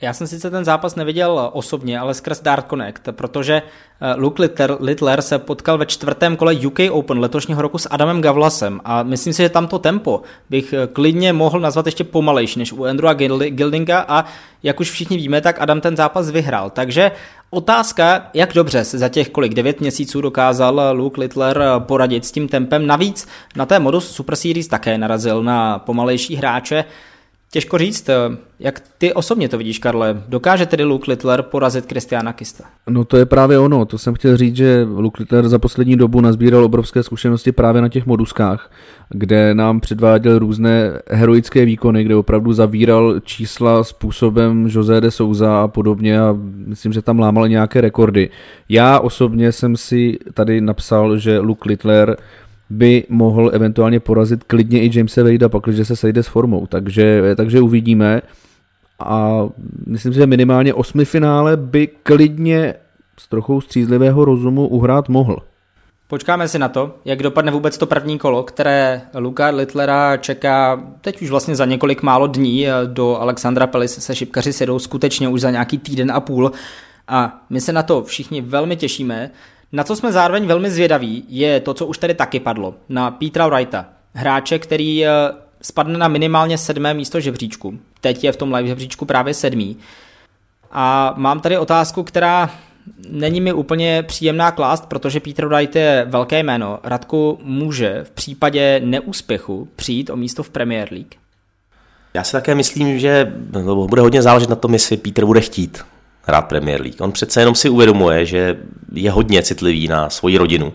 Já jsem sice ten zápas neviděl osobně, ale skrz Dart Connect, protože eh, Luke Littler, Littler se potkal ve čtvrtém kole UK Open letošního roku s Adamem Gavlasem a myslím si, že tamto tempo bych eh, klidně mohl nazvat ještě pomalejší než u Andrewa Gildinga a jak už všichni víme, tak Adam ten zápas vyhrál. Takže otázka, jak dobře se za těch kolik 9 měsíců dokázal Luke Littler poradit s tím tempem. Navíc na té modus Super Series také narazil na pomalejší hráče. Těžko říct, jak ty osobně to vidíš, Karle. Dokáže tedy Luke Littler porazit Kristiana Kista? No to je právě ono, to jsem chtěl říct, že Luke Littler za poslední dobu nazbíral obrovské zkušenosti právě na těch moduskách, kde nám předváděl různé heroické výkony, kde opravdu zavíral čísla způsobem José de Souza a podobně a myslím, že tam lámal nějaké rekordy. Já osobně jsem si tady napsal, že Luke Littler by mohl eventuálně porazit klidně i Jamesa Vadea, pak, když se sejde s formou. Takže, takže uvidíme. A myslím si, že minimálně osmi finále by klidně s trochou střízlivého rozumu uhrát mohl. Počkáme si na to, jak dopadne vůbec to první kolo, které Luka Littlera čeká teď už vlastně za několik málo dní. Do Alexandra Pelis se šipkaři sedou skutečně už za nějaký týden a půl. A my se na to všichni velmi těšíme. Na co jsme zároveň velmi zvědaví, je to, co už tady taky padlo, na Petra Wrighta, hráče, který eh, spadne na minimálně sedmé místo žebříčku. Teď je v tom live žebříčku právě sedmý. A mám tady otázku, která není mi úplně příjemná klást, protože Peter Wright je velké jméno. Radku může v případě neúspěchu přijít o místo v Premier League? Já si také myslím, že bude hodně záležet na tom, jestli Peter bude chtít hrát Premier League. On přece jenom si uvědomuje, že je hodně citlivý na svoji rodinu.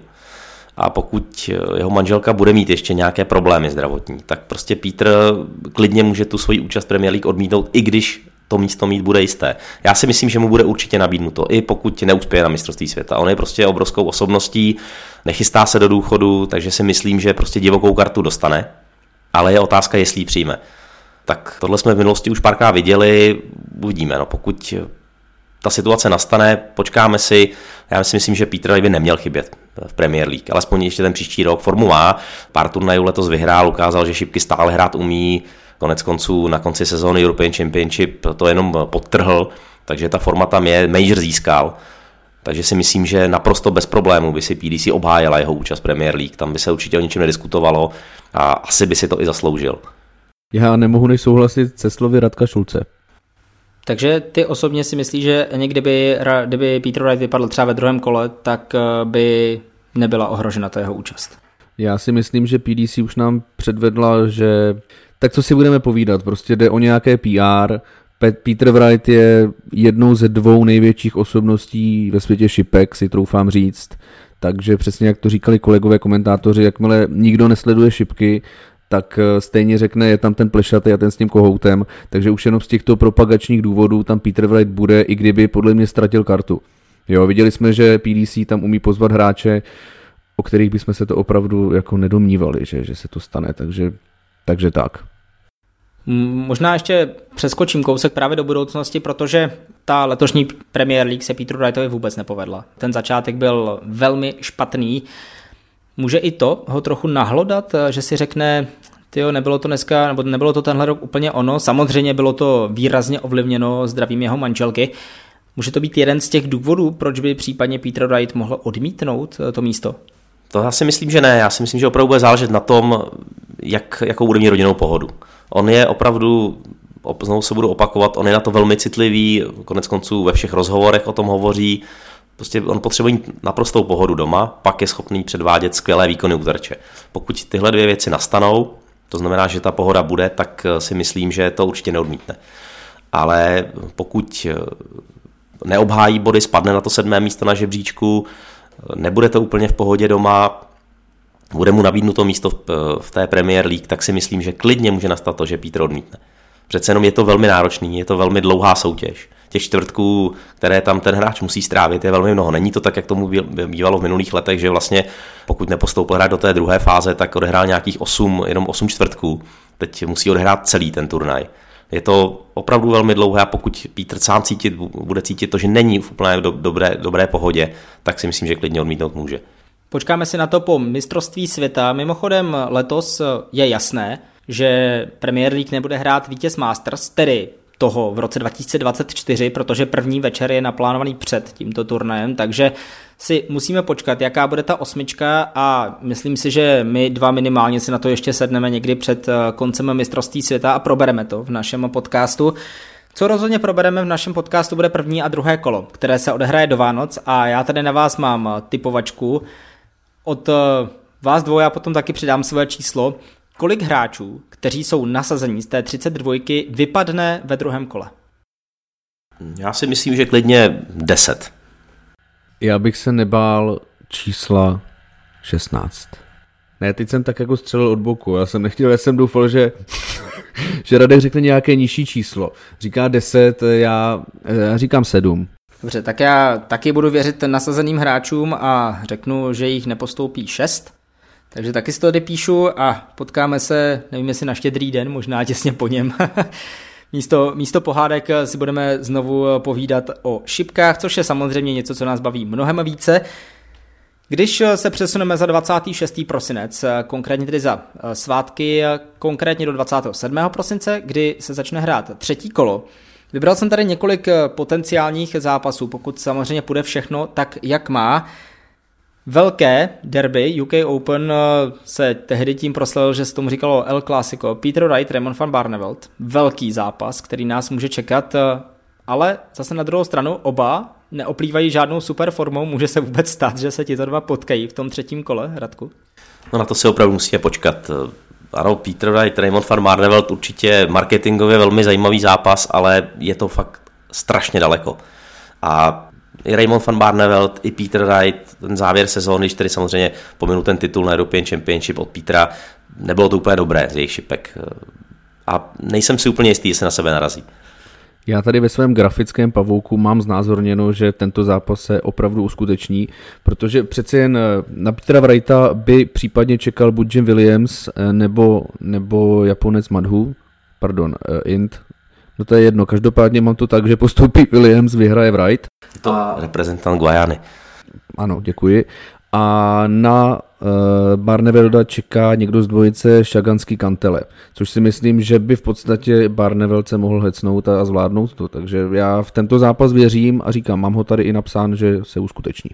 A pokud jeho manželka bude mít ještě nějaké problémy zdravotní, tak prostě Peter klidně může tu svoji účast Premier League odmítnout, i když to místo mít bude jisté. Já si myslím, že mu bude určitě nabídnuto, i pokud neuspěje na mistrovství světa. On je prostě obrovskou osobností, nechystá se do důchodu, takže si myslím, že prostě divokou kartu dostane, ale je otázka, jestli ji přijme. Tak tohle jsme v minulosti už párkrát viděli, uvidíme. No, pokud ta situace nastane, počkáme si. Já si myslím, že Peter by neměl chybět v Premier League, alespoň ještě ten příští rok. Formu má, pár turnajů letos vyhrál, ukázal, že šipky stále hrát umí, konec konců na konci sezóny European Championship to jenom podtrhl, takže ta forma tam je, major získal. Takže si myslím, že naprosto bez problémů by si PDC obhájila jeho účast Premier League. Tam by se určitě o ničem nediskutovalo a asi by si to i zasloužil. Já nemohu než souhlasit se slovy Radka Šulce. Takže ty osobně si myslíš, že někdy by, kdyby Peter Wright vypadl třeba ve druhém kole, tak eh, by nebyla ohrožena ta jeho účast? Já si myslím, že PDC už nám předvedla, že tak co si budeme povídat, prostě jde o nějaké PR. Peter Wright je jednou ze dvou největších osobností ve světě šipek, si troufám říct. Takže přesně jak to říkali kolegové komentátoři, jakmile nikdo nesleduje šipky, tak eh, stejně řekne, je tam ten plešatý a ten s tím kohoutem, takže už jenom z těchto propagačních důvodů tam Peter Wright bude, i kdyby podle mě ztratil kartu. Jo, viděli jsme, že PDC tam umí pozvat hráče, o kterých bychom se to opravdu jako nedomnívali, že, že se to stane, takže, takže tak. Možná ještě přeskočím kousek právě do budoucnosti, protože ta letošní Premier League se Petru Wrightovi vůbec nepovedla. Ten začátek byl velmi špatný. Může i to ho trochu nahlodat, eh, že si řekne, tyjo, nebylo to dneska, nebo nebylo to tenhle rok úplně ono, samozřejmě bylo to výrazně ovlivněno zdravím jeho manželky. Může to být jeden z těch důvodů, proč by případně Peter Wright mohl odmítnout eh, to místo? To já si myslím, že ne. Já si myslím, že opravdu bude záležet na tom, jak, jakou bude mít rodinnou pohodu. On je opravdu, znovu se budu opakovat, on je na to velmi citlivý, konec konců ve všech rozhovorech o tom hovoří, Prostě on potřebuje naprostou pohodu doma, pak je schopný předvádět skvělé výkony u terče. Pokud tyhle dvě věci nastanou, to znamená, že ta pohoda bude, tak eh, si myslím, že to určitě neodmítne. Ale pokud eh, neobhájí body, spadne na to sedmé místo na žebříčku, nebude to úplně v pohodě doma, bude mu nabídnuto místo v té Premier League, tak si myslím, že klidně může nastat to, že Peter odmítne. Přece jenom je to velmi náročný, je to velmi dlouhá soutěž. Těch čtvrtků, které tam ten hráč musí strávit, je velmi mnoho. Není to tak, jak tomu bývalo v minulých letech, že vlastně pokud nepostoupil hrát do té druhé fáze, tak odehrál nějakých 8, jenom 8 čtvrtků. Teď musí odehrát celý ten turnaj. Je to opravdu velmi dlouhé a pokud Peter sám cítit, bude cítit to, že není v úplné do, dobré, dobré pohodě, tak si myslím, že klidně odmítnout může. Počkáme si na to po mistrovství světa. Mimochodem letos je jasné, že Premier League nebude hrát vítěz Masters, tedy toho v roce 2024, protože první večer je naplánovaný před tímto turnajem, takže si musíme počkat, jaká bude ta osmička a myslím si, že my dva minimálně si na to ještě sedneme někdy před eh, koncem mistrovství světa a probereme to v našem podcastu. Co rozhodně probereme v našem podcastu bude první a druhé kolo, které se odehraje do Vánoc a já tady na vás mám typovačku. Od eh, vás dvou já potom taky přidám své číslo kolik hráčů, kteří jsou nasazení z té 32, vypadne ve druhém kole? Já si myslím, že klidně 10. Já bych se nebál čísla 16. Ne, teď jsem tak jako střelil od boku. Já jsem nechtěl, já jsem doufal, že, [laughs] že Radek řekne nějaké nižší číslo. Říká 10, já, já říkám 7. Dobře, tak já taky budu věřit nasazeným hráčům a řeknu, že jich nepostoupí 6. Takže taky si to odepíšu a potkáme se, nevím jestli na štědrý den, možná těsně po něm. [laughs] místo, místo pohádek si budeme znovu povídat o šipkách, což je samozřejmě něco, co nás baví mnohem více. Když se přesuneme za 26. prosinec, konkrétně tedy za svátky, konkrétně do 27. prosince, kdy se začne hrát třetí kolo, Vybral jsem tady několik potenciálních zápasů, pokud samozřejmě půjde všechno tak, jak má. Velké derby UK Open eh, se tehdy tím proslavil, že se tomu říkalo El Clasico. Peter Wright, Raymond van Barneveld. Velký zápas, který nás může čekat, eh, ale zase na druhou stranu oba neoplývají žádnou super formou. Může se vůbec stát, že se tito dva potkají v tom třetím kole, Radku? No na to si opravdu musíme počkat. Ano, Peter Wright, Raymond van Barneveld určitě marketingově velmi zajímavý zápas, ale je to fakt strašně daleko. A i Raymond van Barneveld, i Peter Wright, ten závěr sezóny, tedy samozřejmě pominu ten titul na European Championship od Petra, nebylo to úplně dobré z jejich šipek. A nejsem si úplně jistý, jestli na sebe narazí. Já tady ve svém grafickém pavouku mám znázorněno, že tento zápas se opravdu uskuteční, protože přeci jen eh, na Petra Wrighta by případně čekal buď Jim Williams eh, nebo, nebo Japonec Madhu, pardon, uh, Int, No to je jedno, každopádně mám to tak, že postoupí Williams, vyhraje Wright. Je to a... reprezentant Guajany. Ano, děkuji. A na uh, Barnevelda čeká někdo z dvojice Šaganský Kantele, což si myslím, že by v podstatě Barnevelce mohl hecnout a, a zvládnout to. Takže já v tento zápas věřím a říkám, mám ho tady i napsán, že se uskuteční.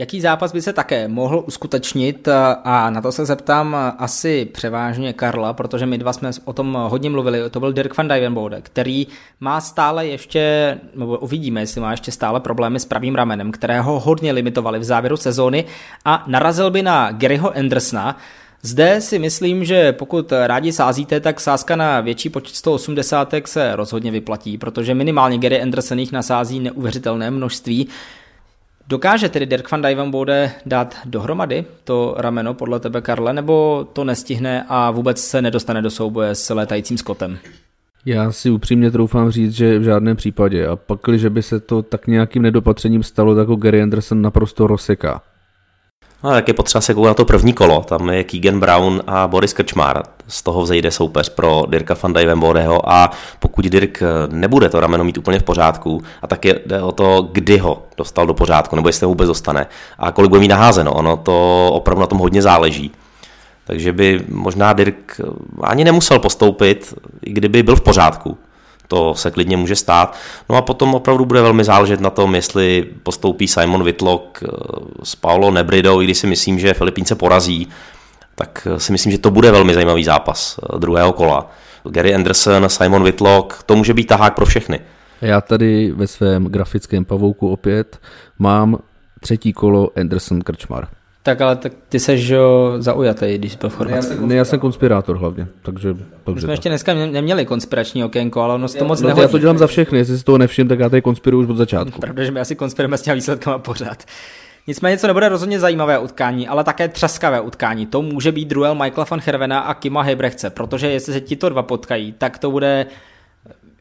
Jaký zápas by se také mohl uskutečnit? A na to se zeptám asi převážně Karla, protože my dva jsme o tom hodně mluvili, to byl Dirk van Dijvenbode, který má stále ještě, nebo uvidíme, jestli má ještě stále problémy s pravým ramenem, kterého hodně limitovali v závěru sezóny a narazil by na Garyho Andersona, zde si myslím, že pokud rádi sázíte, tak sázka na větší počet 180 se rozhodně vyplatí, protože minimálně Gary Anderson jich nasází neuvěřitelné množství. Dokáže tedy Dirk van Dijvenbode dát dohromady to rameno podle tebe, Karle, nebo to nestihne a vůbec se nedostane do souboje s létajícím skotem? Já si upřímně troufám říct, že v žádném případě. A pak, když by se to tak nějakým nedopatřením stalo, tak ho Gary Anderson naprosto rozseká. No, tak je potřeba se koukat na to první kolo. Tam je Keegan Brown a Boris Krčmár. Z toho vzejde soupeř pro Dirka van Dijvenbodeho a pokud Dirk nebude to rameno mít úplně v pořádku, a tak je jde o to, kdy ho dostal do pořádku, nebo jestli ho vůbec dostane a kolik bude mít naházeno. Ono to opravdu na tom hodně záleží. Takže by možná Dirk ani nemusel postoupit, i kdyby byl v pořádku to se klidně může stát. No a potom opravdu bude velmi záležet na tom, jestli postoupí Simon Whitlock eh, s Paulo Nebridou, i když si myslím, že Filipínce porazí, tak eh, si myslím, že to bude velmi zajímavý zápas eh, druhého kola. Gary Anderson, Simon Whitlock, to může být tahák pro všechny. Já tady ve svém grafickém pavouku opět mám třetí kolo Anderson Krčmar. Tak ale tak ty seš zaujatý, když byl v Chorvatsku. Ne, já jsem konspirátor hlavně, takže... My jsme ještě dneska neměli konspirační okénko, ale ono se to moc no, nehodí. Já to dělám za všechny, jestli si toho nevšim, tak já tady konspiruju už od začátku. Pravda, že my asi konspirujeme s těmi výsledkama pořád. Nicméně, co nebude rozhodně zajímavé utkání, ale také třaskavé utkání. To může být duel Michaela van Hervena a Kima Hebrechce, protože jestli se tito dva potkají, tak to bude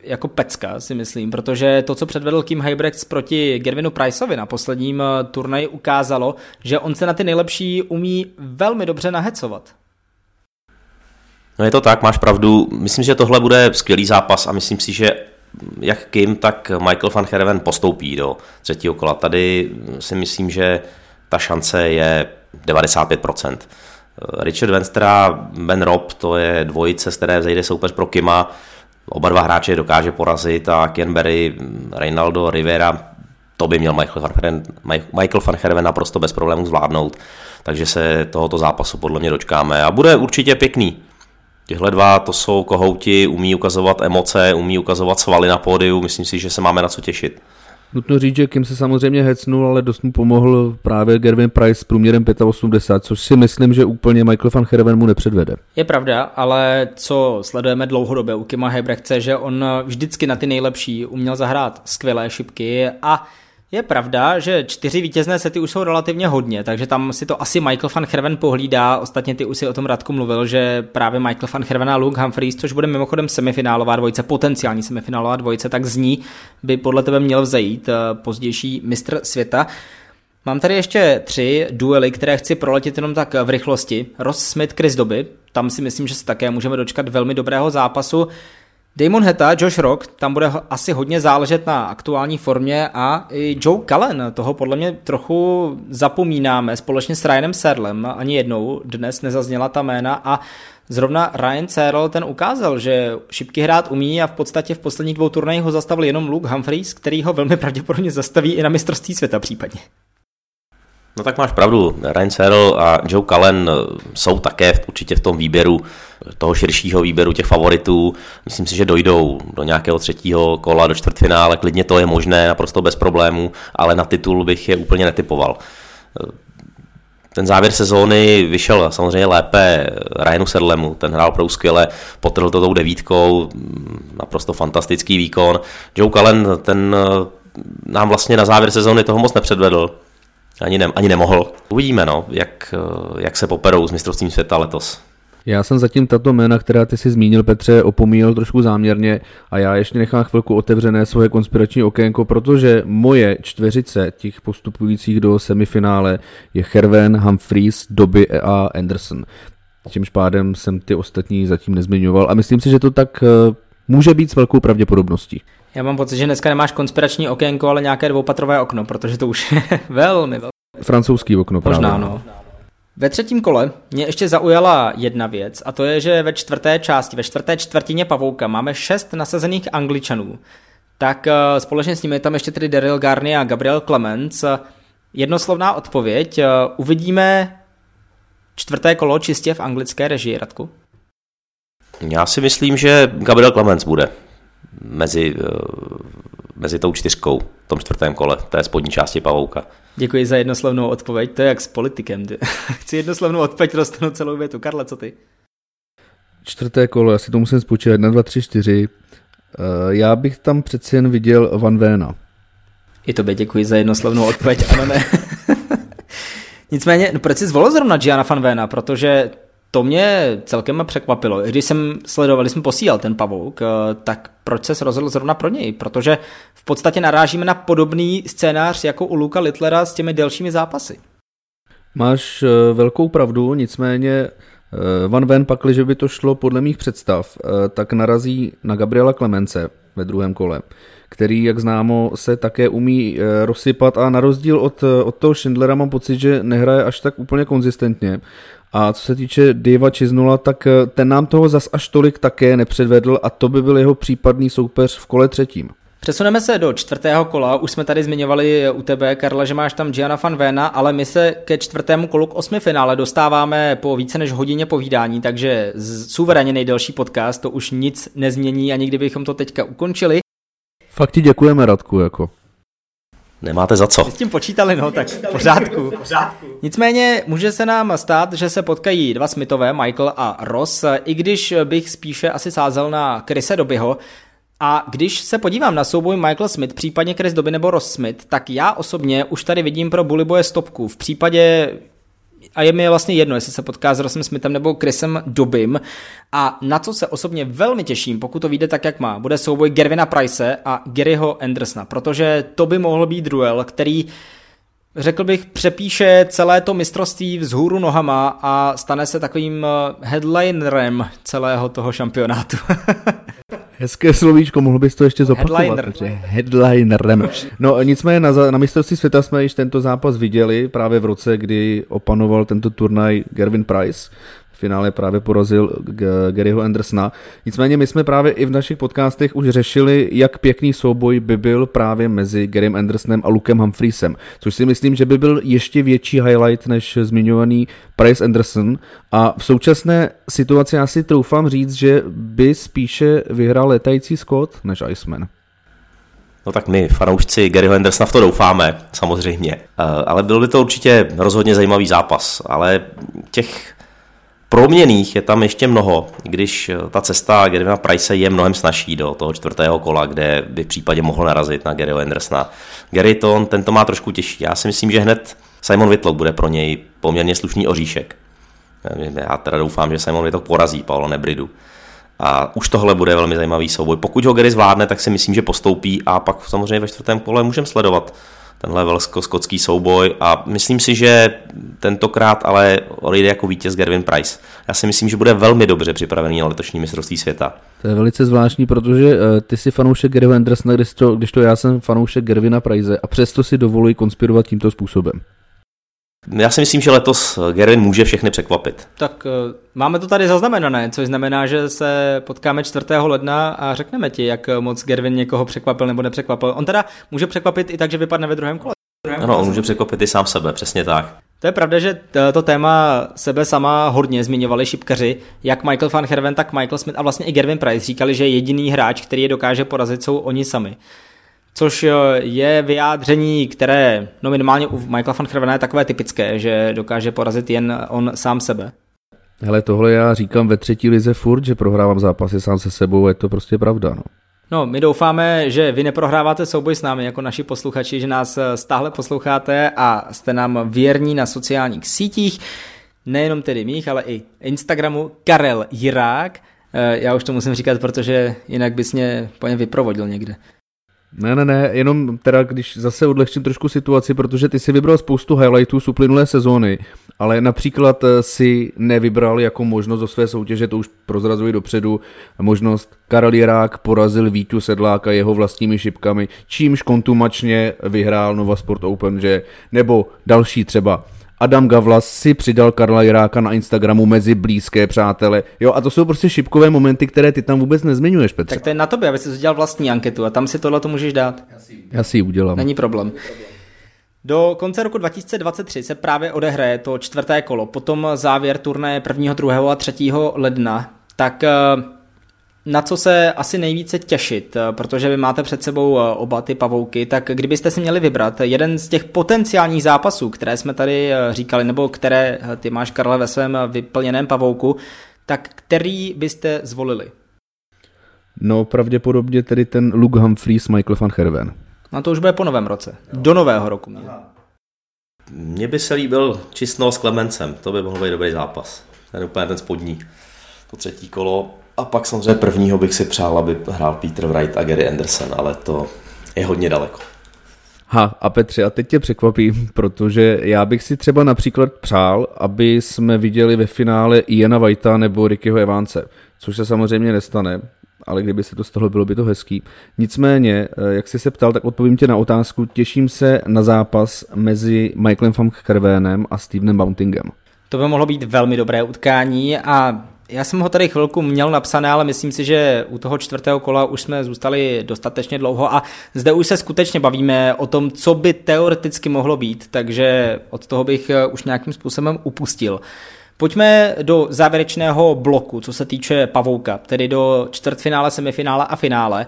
jako pecka, si myslím, protože to, co předvedl Kim Heybrechts proti Gervinu Priceovi na posledním eh, turnaji, ukázalo, že on se na ty nejlepší umí velmi dobře nahecovat. No je to tak, máš pravdu. Myslím, že tohle bude skvělý zápas a myslím si, že jak Kim, tak Michael van Herven postoupí do třetího kola. Tady si myslím, že ta šance je 95%. Richard Venstra, Ben Rob, to je dvojice, z které vzejde soupeř pro Kima. Oba dva hráče dokáže porazit a Kienberry, Reynaldo, Rivera, to by měl Michael van, Herven, Michael van Herven naprosto bez problémů zvládnout. Takže se tohoto zápasu podle mě dočkáme a bude určitě pěkný. Těhle dva to jsou kohouti, umí ukazovat emoce, umí ukazovat svaly na pódiu, myslím si, že se máme na co těšit. Nutno říct, že Kim se samozřejmě hecnul, ale dost mu pomohl právě Gervin Price s průměrem 85, což si myslím, že úplně Michael van Herven mu nepředvede. Je pravda, ale co sledujeme dlouhodobě u Kima Hebrechce, že on vždycky na ty nejlepší uměl zahrát skvělé šipky a je pravda, že čtyři vítězné sety už jsou relativně hodně, takže tam si to asi Michael van Herven pohlídá. Ostatně ty už si o tom Radku mluvil, že právě Michael van Herven a Luke Humphreys, což bude mimochodem semifinálová dvojice, potenciální semifinálová dvojice, tak z ní by podle tebe měl vzejít eh, pozdější mistr světa. Mám tady ještě tři duely, které chci proletět jenom tak v rychlosti. Ross Smith, Chris Doby, tam si myslím, že se také můžeme dočkat velmi dobrého zápasu. Damon Heta, Josh Rock, tam bude asi hodně záležet na aktuální formě a i Joe Cullen, toho podle mě trochu zapomínáme společně s Ryanem Serlem, ani jednou dnes nezazněla ta jména a Zrovna Ryan Searle ten ukázal, že šipky hrát umí a v podstatě v posledních dvou turnajích ho zastavil jenom Luke Humphreys, který ho velmi pravděpodobně zastaví i na mistrovství světa případně. No tak máš pravdu, Ryan Searle a Joe Cullen jsou také určitě v tom výběru toho širšího výběru těch favoritů. Myslím si, že dojdou do nějakého třetího kola, do čtvrtfinále, klidně to je možné, naprosto bez problémů, ale na titul bych je úplně netypoval. Ten závěr sezóny vyšel samozřejmě lépe Ryanu Sedlemu, ten hrál pro skvěle, potrhl to tou devítkou, naprosto fantastický výkon. Joe Cullen, ten nám vlastně na závěr sezóny toho moc nepředvedl, ani, ne, ani nemohl. Uvidíme, no, jak, jak se poperou s mistrovstvím světa letos. Já jsem zatím tato jména, která ty si zmínil, Petře, opomíjel trošku záměrně a já ještě nechám chvilku otevřené svoje konspirační okénko, protože moje čtveřice těch postupujících do semifinále je Herven, Humphreys, Doby a Anderson. Tímž pádem jsem ty ostatní zatím nezmiňoval a myslím si, že to tak eh, může být s velkou pravděpodobností. Já mám pocit, že dneska nemáš konspirační okénko, ale nějaké dvoupatrové okno, protože to už je [laughs] velmi, velmi. Francouzský okno Možná, právě. no. Ve třetím kole mě ještě zaujala jedna věc a to je, že ve čtvrté části, ve čtvrté čtvrtině pavouka máme šest nasazených angličanů. Tak uh, společně s nimi je tam ještě tedy Daryl Garni a Gabriel Clemens. Jednoslovná odpověď. Uh, uvidíme čtvrté kolo čistě v anglické režii, Radku? Já si myslím, že Gabriel Clemens bude mezi, uh, mezi tou čtyřkou v tom čtvrtém kole, té spodní části pavouka. Děkuji za jednoslovnou odpověď, to je jak s politikem. [laughs] Chci jednoslovnou odpověď, dostanu celou větu. Karle, co ty? Čtvrté kolo, já si to musím spočítat, na 2, 3, 4. Já bych tam přeci jen viděl Van Véna. I tobě děkuji za jednoslovnou odpověď, ano ne. [laughs] Nicméně, no proč jsi zvolil zrovna Gianna Van Véna, protože to mě celkem překvapilo. Když jsem sledoval, když jsem posílal ten pavouk, eh, tak proč se rozhodl zrovna pro něj? Protože v podstatě narážíme na podobný scénář jako u Luka Littlera s těmi delšími zápasy. Máš eh, velkou pravdu, nicméně eh, Van Ven pak, že by to šlo podle mých představ, tak narazí na Gabriela Klemence ve druhém kole, který, jak známo, se také umí rozsypat a na rozdíl od, od toho Schindlera mám pocit, že nehraje až tak úplně konzistentně a co se týče Diva Čiznula, tak eh, ten nám toho zas až tolik také nepředvedl a to by byl jeho případný soupeř v kole třetím. Přesuneme se do čtvrtého kola, už jsme tady zmiňovali u tebe, Karla, že máš tam Gianna van Vena, ale my se ke čtvrtému kolu k osmi finále dostáváme po více než hodině povídání, takže suverénně nejdelší podcast, to už nic nezmění, ani kdybychom to teďka ukončili. Fakt ti děkujeme, Radku, jako. Nemáte za co. s tím počítali, no, tak v pořádku. Nicméně může se nám stát, že se potkají dva Smithové, Michael a Ross, i když bych spíše asi sázel na Krise Dobyho. A když se podívám na souboj Michael Smith, případně Chris Doby nebo Ross Smith, tak já osobně už tady vidím pro Bully Boye stopku. V případě a je mi vlastně jedno, jestli se potká s Rossem Smithem nebo Chrisem Dobym. A na co se osobně velmi těším, pokud to vyjde tak, jak má, bude souboj Gervina Price a Garyho Andersona, protože to by mohl být duel, který řekl bych, přepíše celé to mistrovství vzhůru nohama a stane se takovým eh, headlinerem celého toho šampionátu. [laughs] Hezké slovíčko, mohl bys to ještě zopakovat. Headliner. Headlinerem. No nicméně na, na mistrovství světa jsme již tento zápas viděli právě v roce, kdy opanoval tento turnaj Gervin Price finále právě porazil Garyho Andersona. Nicméně my jsme právě i v našich podcastech už řešili, jak pěkný souboj by byl právě mezi Garym Andersonem a Lukem Humphreysem, což si myslím, že by byl ještě větší highlight než zmiňovaný Price Anderson a v současné situaci já si troufám říct, že by spíše vyhrál letající Scott než Iceman. No tak my, fanoušci Garyho Andersona, v to doufáme, samozřejmě. Eh, ale byl by to určitě rozhodně zajímavý zápas. Ale těch Proměných je tam ještě mnoho, když eh, ta cesta Garyna Price je mnohem snažší do toho čtvrtého kola, kde by v případě mohl narazit na Garyho Andersona. Gary to, ten to má trošku těžší. Já si myslím, že hned Simon Whitlock bude pro něj poměrně slušný oříšek. Já teda doufám, že Simon Whitlock porazí Paolo Nebridu. A už tohle bude velmi zajímavý souboj. Pokud ho Gary zvládne, tak si myslím, že postoupí a pak samozřejmě ve čtvrtém kole můžeme sledovat tenhle velsko-skotský souboj a myslím si, že tentokrát ale odejde jako vítěz Gervin Price. Já si myslím, že bude velmi dobře připravený na letošní mistrovství světa. To je velice zvláštní, protože uh, ty jsi fanoušek Gary Andersona, když to, když to já jsem fanoušek Gervina Price a přesto si dovoluji konspirovat tímto způsobem. Já si myslím, že letos Gervin může všechny překvapit. Tak uh, máme to tady zaznamenané, což znamená, že se potkáme 4. ledna a řekneme ti, jak moc Gervin někoho překvapil nebo nepřekvapil. On teda může překvapit i tak, že vypadne ve druhém kole. Ano, on může překvapit i sám sebe, přesně tak. To je pravda, že to téma sebe sama hodně zmiňovali šipkaři, jak Michael van Herven, tak Michael Smith a vlastně i Gervin Price říkali, že jediný hráč, který je dokáže porazit, jsou oni sami. Což eh, je vyjádření, které no minimálně u Michaela van Hervena je takové typické, že dokáže porazit jen on sám sebe. Hele, tohle já říkám ve třetí lize furt, že prohrávám zápasy sám se sebou, je to prostě pravda, no. No, my doufáme, že vy neprohráváte souboj s námi jako naši posluchači, že nás eh, stále posloucháte a jste nám věrní na sociálních sítích, nejenom tedy mých, ale i Instagramu Karel Jirák. Eh, já už to musím říkat, protože jinak bys mě po něm vyprovodil někde. Ne, ne, ne, jenom teda, když zase odlehčím trošku situaci, protože ty si vybral spoustu highlightů z uplynulé sezóny, ale například eh, si nevybral jako možnost do své soutěže, to už prozrazuji dopředu, možnost Karel Jirák porazil Vítu Sedláka jeho vlastními šipkami, čímž kontumačně vyhrál Nova Sport Open, že, nebo další třeba Adam Gavlas si přidal Karla Jiráka na Instagramu mezi blízké přátele. Jo, a to jsou prostě šipkové momenty, které ty tam vůbec nezmiňuješ, Petře. Tak to je na tobě, aby si udělal vlastní anketu a tam si tohle to můžeš dát. Já si ji udělám. Není problém. Do konce roku 2023 se právě odehraje to čtvrté kolo, potom závěr turnaje 1., 2. a 3. ledna. Tak eh, na co se asi nejvíce těšit, eh, protože vy máte před sebou eh, oba ty pavouky, tak kdybyste si měli vybrat jeden z těch potenciálních zápasů, které jsme tady eh, říkali, nebo které ty máš, Karle, ve svém vyplněném pavouku, tak který byste zvolili? No pravděpodobně tedy ten Luke Humphreys, Michael van Herven. No to už bude po novém roce. Do nového roku. Mě. Mně by se líbil Čistno s Klemencem, to by mohl být dobrý zápas. Ten úplně ten spodní. To třetí kolo a pak samozřejmě prvního bych si přál, aby hrál Peter Wright a Gary Anderson, ale to je hodně daleko. Ha, a Petře, a teď tě překvapím, protože já bych si třeba například přál, aby jsme viděli ve finále Iana Whitea nebo Rickyho Evance, což se samozřejmě nestane, ale kdyby se to stalo, bylo by to hezký. Nicméně, eh, jak jsi se ptal, tak odpovím tě na otázku. Těším se na zápas mezi Michaelem van Kervénem a Stevenem Bountingem. To by mohlo být velmi dobré utkání a já jsem ho tady chvilku měl napsané, ale myslím si, že u toho čtvrtého kola už jsme zůstali dostatečně dlouho a zde už se skutečně bavíme o tom, co by teoreticky mohlo být, takže od toho bych eh, už nějakým způsobem upustil. Pojďme do závěrečného bloku, co se týče Pavouka, tedy do čtvrtfinále, semifinále a finále.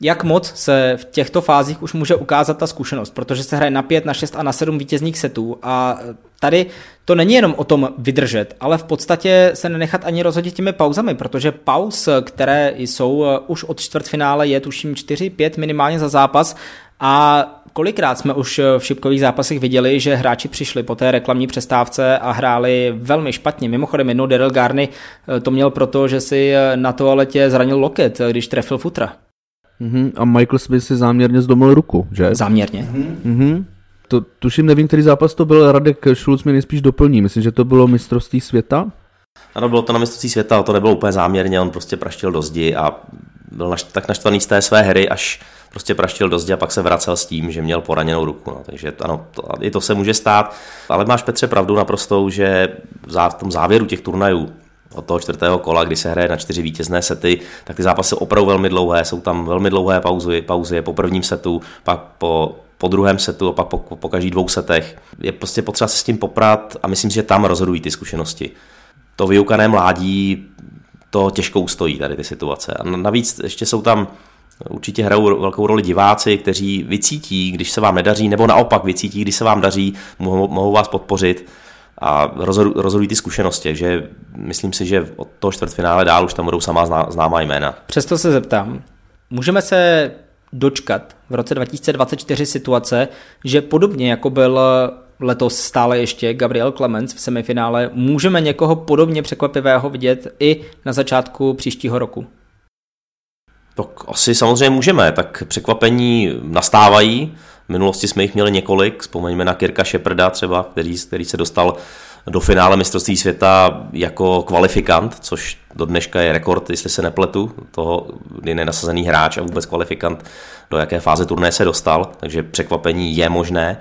jak moc se v těchto fázích už může ukázat ta zkušenost, protože se hraje na 5, na 6 a na 7 vítězných setů a tady to není jenom o tom vydržet, ale v podstatě se nenechat ani rozhodit těmi pauzami, protože pauz, které jsou už od čtvrtfinále, je tuším 4-5 minimálně za zápas a kolikrát jsme už v šipkových zápasech viděli, že hráči přišli po té reklamní přestávce a hráli velmi špatně. Mimochodem jednou Daryl Garny to měl proto, že si na toaletě zranil loket, když trefil futra. Mm-hmm. A Michael Smith si záměrně zdomil ruku, že? Záměrně. Mm-hmm. To, tuším, nevím, který zápas to byl, Radek Šulc mi nejspíš doplní. Myslím, že to bylo mistrovství světa? Ano, bylo to na mistrovství světa, to nebylo úplně záměrně, on prostě praštil do zdi a byl naš, tak naštvaný z té své hry, až prostě praštil do zdi a pak se vracel s tím, že měl poraněnou ruku. No. Takže ano, to, i to se může stát, ale máš Petře pravdu naprostou, že v tom závěru těch turnajů od toho čtvrtého kola, kdy se hraje na čtyři vítězné sety, tak ty zápasy opravdu velmi dlouhé, jsou tam velmi dlouhé pauzy, pauzy po prvním setu, pak po, po druhém setu a pak po, po každých dvou setech. Je prostě potřeba se s tím poprat a myslím si, že tam rozhodují ty zkušenosti. To vyukané mládí to těžko ustojí tady ty situace. A navíc ještě jsou tam Určitě hrajou velkou roli diváci, kteří vycítí, když se vám nedaří, nebo naopak vycítí, když se vám daří, mohou, mohou vás podpořit a rozhodují ty zkušenosti, že myslím si, že od toho čtvrtfinále dál už tam budou samá známá jména. Přesto se zeptám, můžeme se dočkat v roce 2024 situace, že podobně jako byl letos stále ještě Gabriel Clemens v semifinále, můžeme někoho podobně překvapivého vidět i na začátku příštího roku? Tak asi samozřejmě můžeme, tak překvapení nastávají, v minulosti jsme jich měli několik, vzpomeňme na Kirka Sheparda třeba, který, který se dostal do finále mistrovství světa jako kvalifikant, což do dneška je rekord, jestli se nepletu, toho kdy nenasazený hráč a vůbec kvalifikant, do jaké fáze turné se dostal, takže překvapení je možné,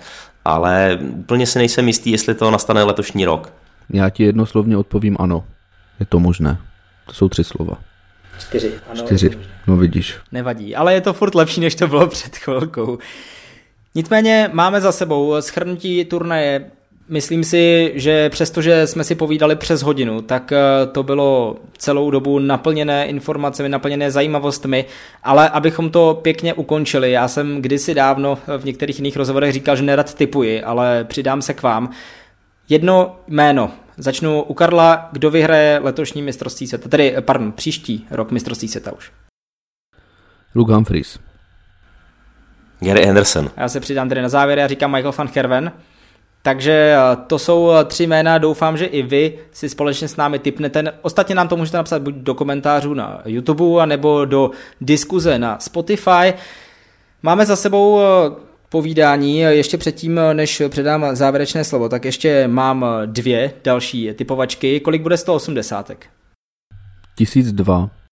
ale úplně si nejsem jistý, jestli to nastane letošní rok. Já ti jednoslovně odpovím ano, je to možné. To jsou tři slova. Čtyři. Ano, Čtyři, no vidíš. Nevadí, ale je to furt lepší, než to bylo před chvilkou. Nicméně máme za sebou schrnutí turnaje. Myslím si, že přestože jsme si povídali přes hodinu, tak eh, to bylo celou dobu naplněné informacemi, naplněné zajímavostmi, ale abychom to pěkně ukončili, já jsem kdysi dávno v některých jiných rozhovorech říkal, že nerad typuji, ale přidám se k vám. Jedno jméno. Začnu u Karla, kdo vyhraje letošní mistrovství světa, tedy, pardon, příští rok mistrovství světa už. Luke Humphries. Gary Anderson. Já se přidám tedy na závěr, já říkám Michael van Herven. Takže eh, to jsou eh, tři jména, doufám, že i vy si společně s námi typnete. Ostatně nám to můžete napsat buď do komentářů na YouTube, nebo do diskuze na Spotify. Máme za sebou eh, povídání. Ještě předtím, než předám závěrečné slovo, tak ještě mám dvě další typovačky. Kolik bude 180? 1002.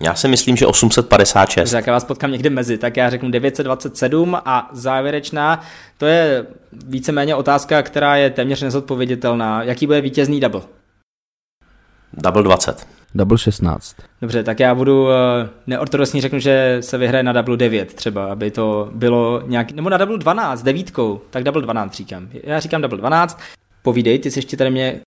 Já si myslím, že 856. Tak já vás potkám někde mezi, tak já řeknu 927 a závěrečná, to je víceméně otázka, která je téměř nezodpověditelná. Jaký bude vítězný double? Double 20. Double 16. Dobře, tak já budu eh, neortodoxní, řeknu, že se vyhraje na double 9 třeba, aby to bylo nějak, nebo na double 12, devítkou, tak double 12 říkám. Já říkám double 12. Povídej, ty jsi ještě tady mě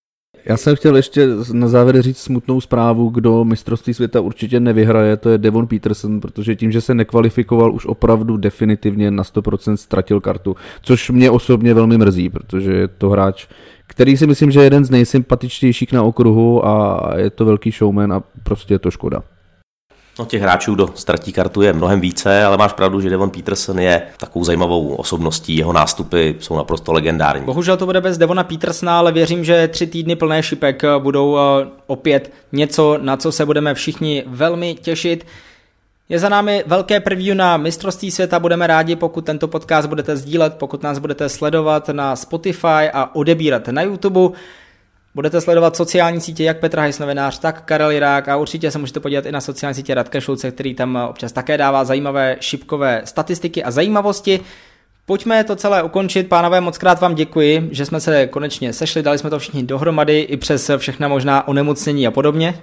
já jsem chtěl ještě na závěr říct smutnou zprávu, kdo mistrovství světa určitě nevyhraje, to je Devon Peterson, protože tím, že se nekvalifikoval, už opravdu definitivně na 100% ztratil kartu, což mě osobně velmi mrzí, protože je to hráč, který si myslím, že je jeden z nejsympatičtějších na okruhu a je to velký showman a prostě je to škoda. No těch hráčů do ztratí kartu je mnohem více, ale máš pravdu, že Devon Peterson je takovou zajímavou osobností, jeho nástupy jsou naprosto legendární. Bohužel to bude bez Devona Petersona, ale věřím, že tři týdny plné šipek budou eh, opět něco, na co se budeme všichni velmi těšit. Je za námi velké preview na mistrovství světa, budeme rádi, pokud tento podcast budete sdílet, pokud nás budete sledovat na Spotify a odebírat na YouTube. Budete sledovat sociální sítě jak Petra Hejs novinář, tak Karel Jirák a určitě se můžete podívat i na sociální sítě Radka Šulce, který tam občas také dává zajímavé šipkové statistiky a zajímavosti. Pojďme to celé ukončit. Pánové, moc krát vám děkuji, že jsme se konečně sešli, dali jsme to všichni dohromady i přes všechna možná onemocnění a podobně.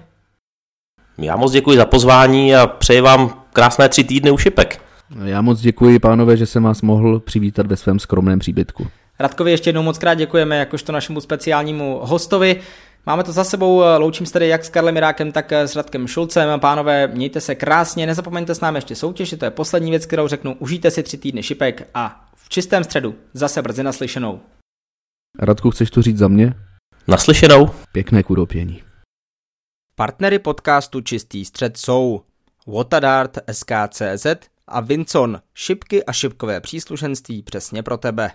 Já moc děkuji za pozvání a přeji vám krásné tři týdny u šipek. Já moc děkuji, pánové, že jsem vás mohl přivítat ve svém skromném příbytku. Radkovi ještě jednou moc krát děkujeme jakožto našemu speciálnímu hostovi. Máme to za sebou, loučím se tady jak s Karlem Mirákem, tak s Radkem Šulcem. Pánové, mějte se krásně, nezapomeňte s námi ještě soutěž, to je poslední věc, kterou řeknu. Užijte si tři týdny šipek a v čistém středu zase brzy naslyšenou. Radku, chceš to říct za mě? Naslyšenou. Pěkné kuropění. Partnery podcastu Čistý střed jsou Watadart SKCZ a Vincon, šipky a šipkové příslušenství přesně pro tebe.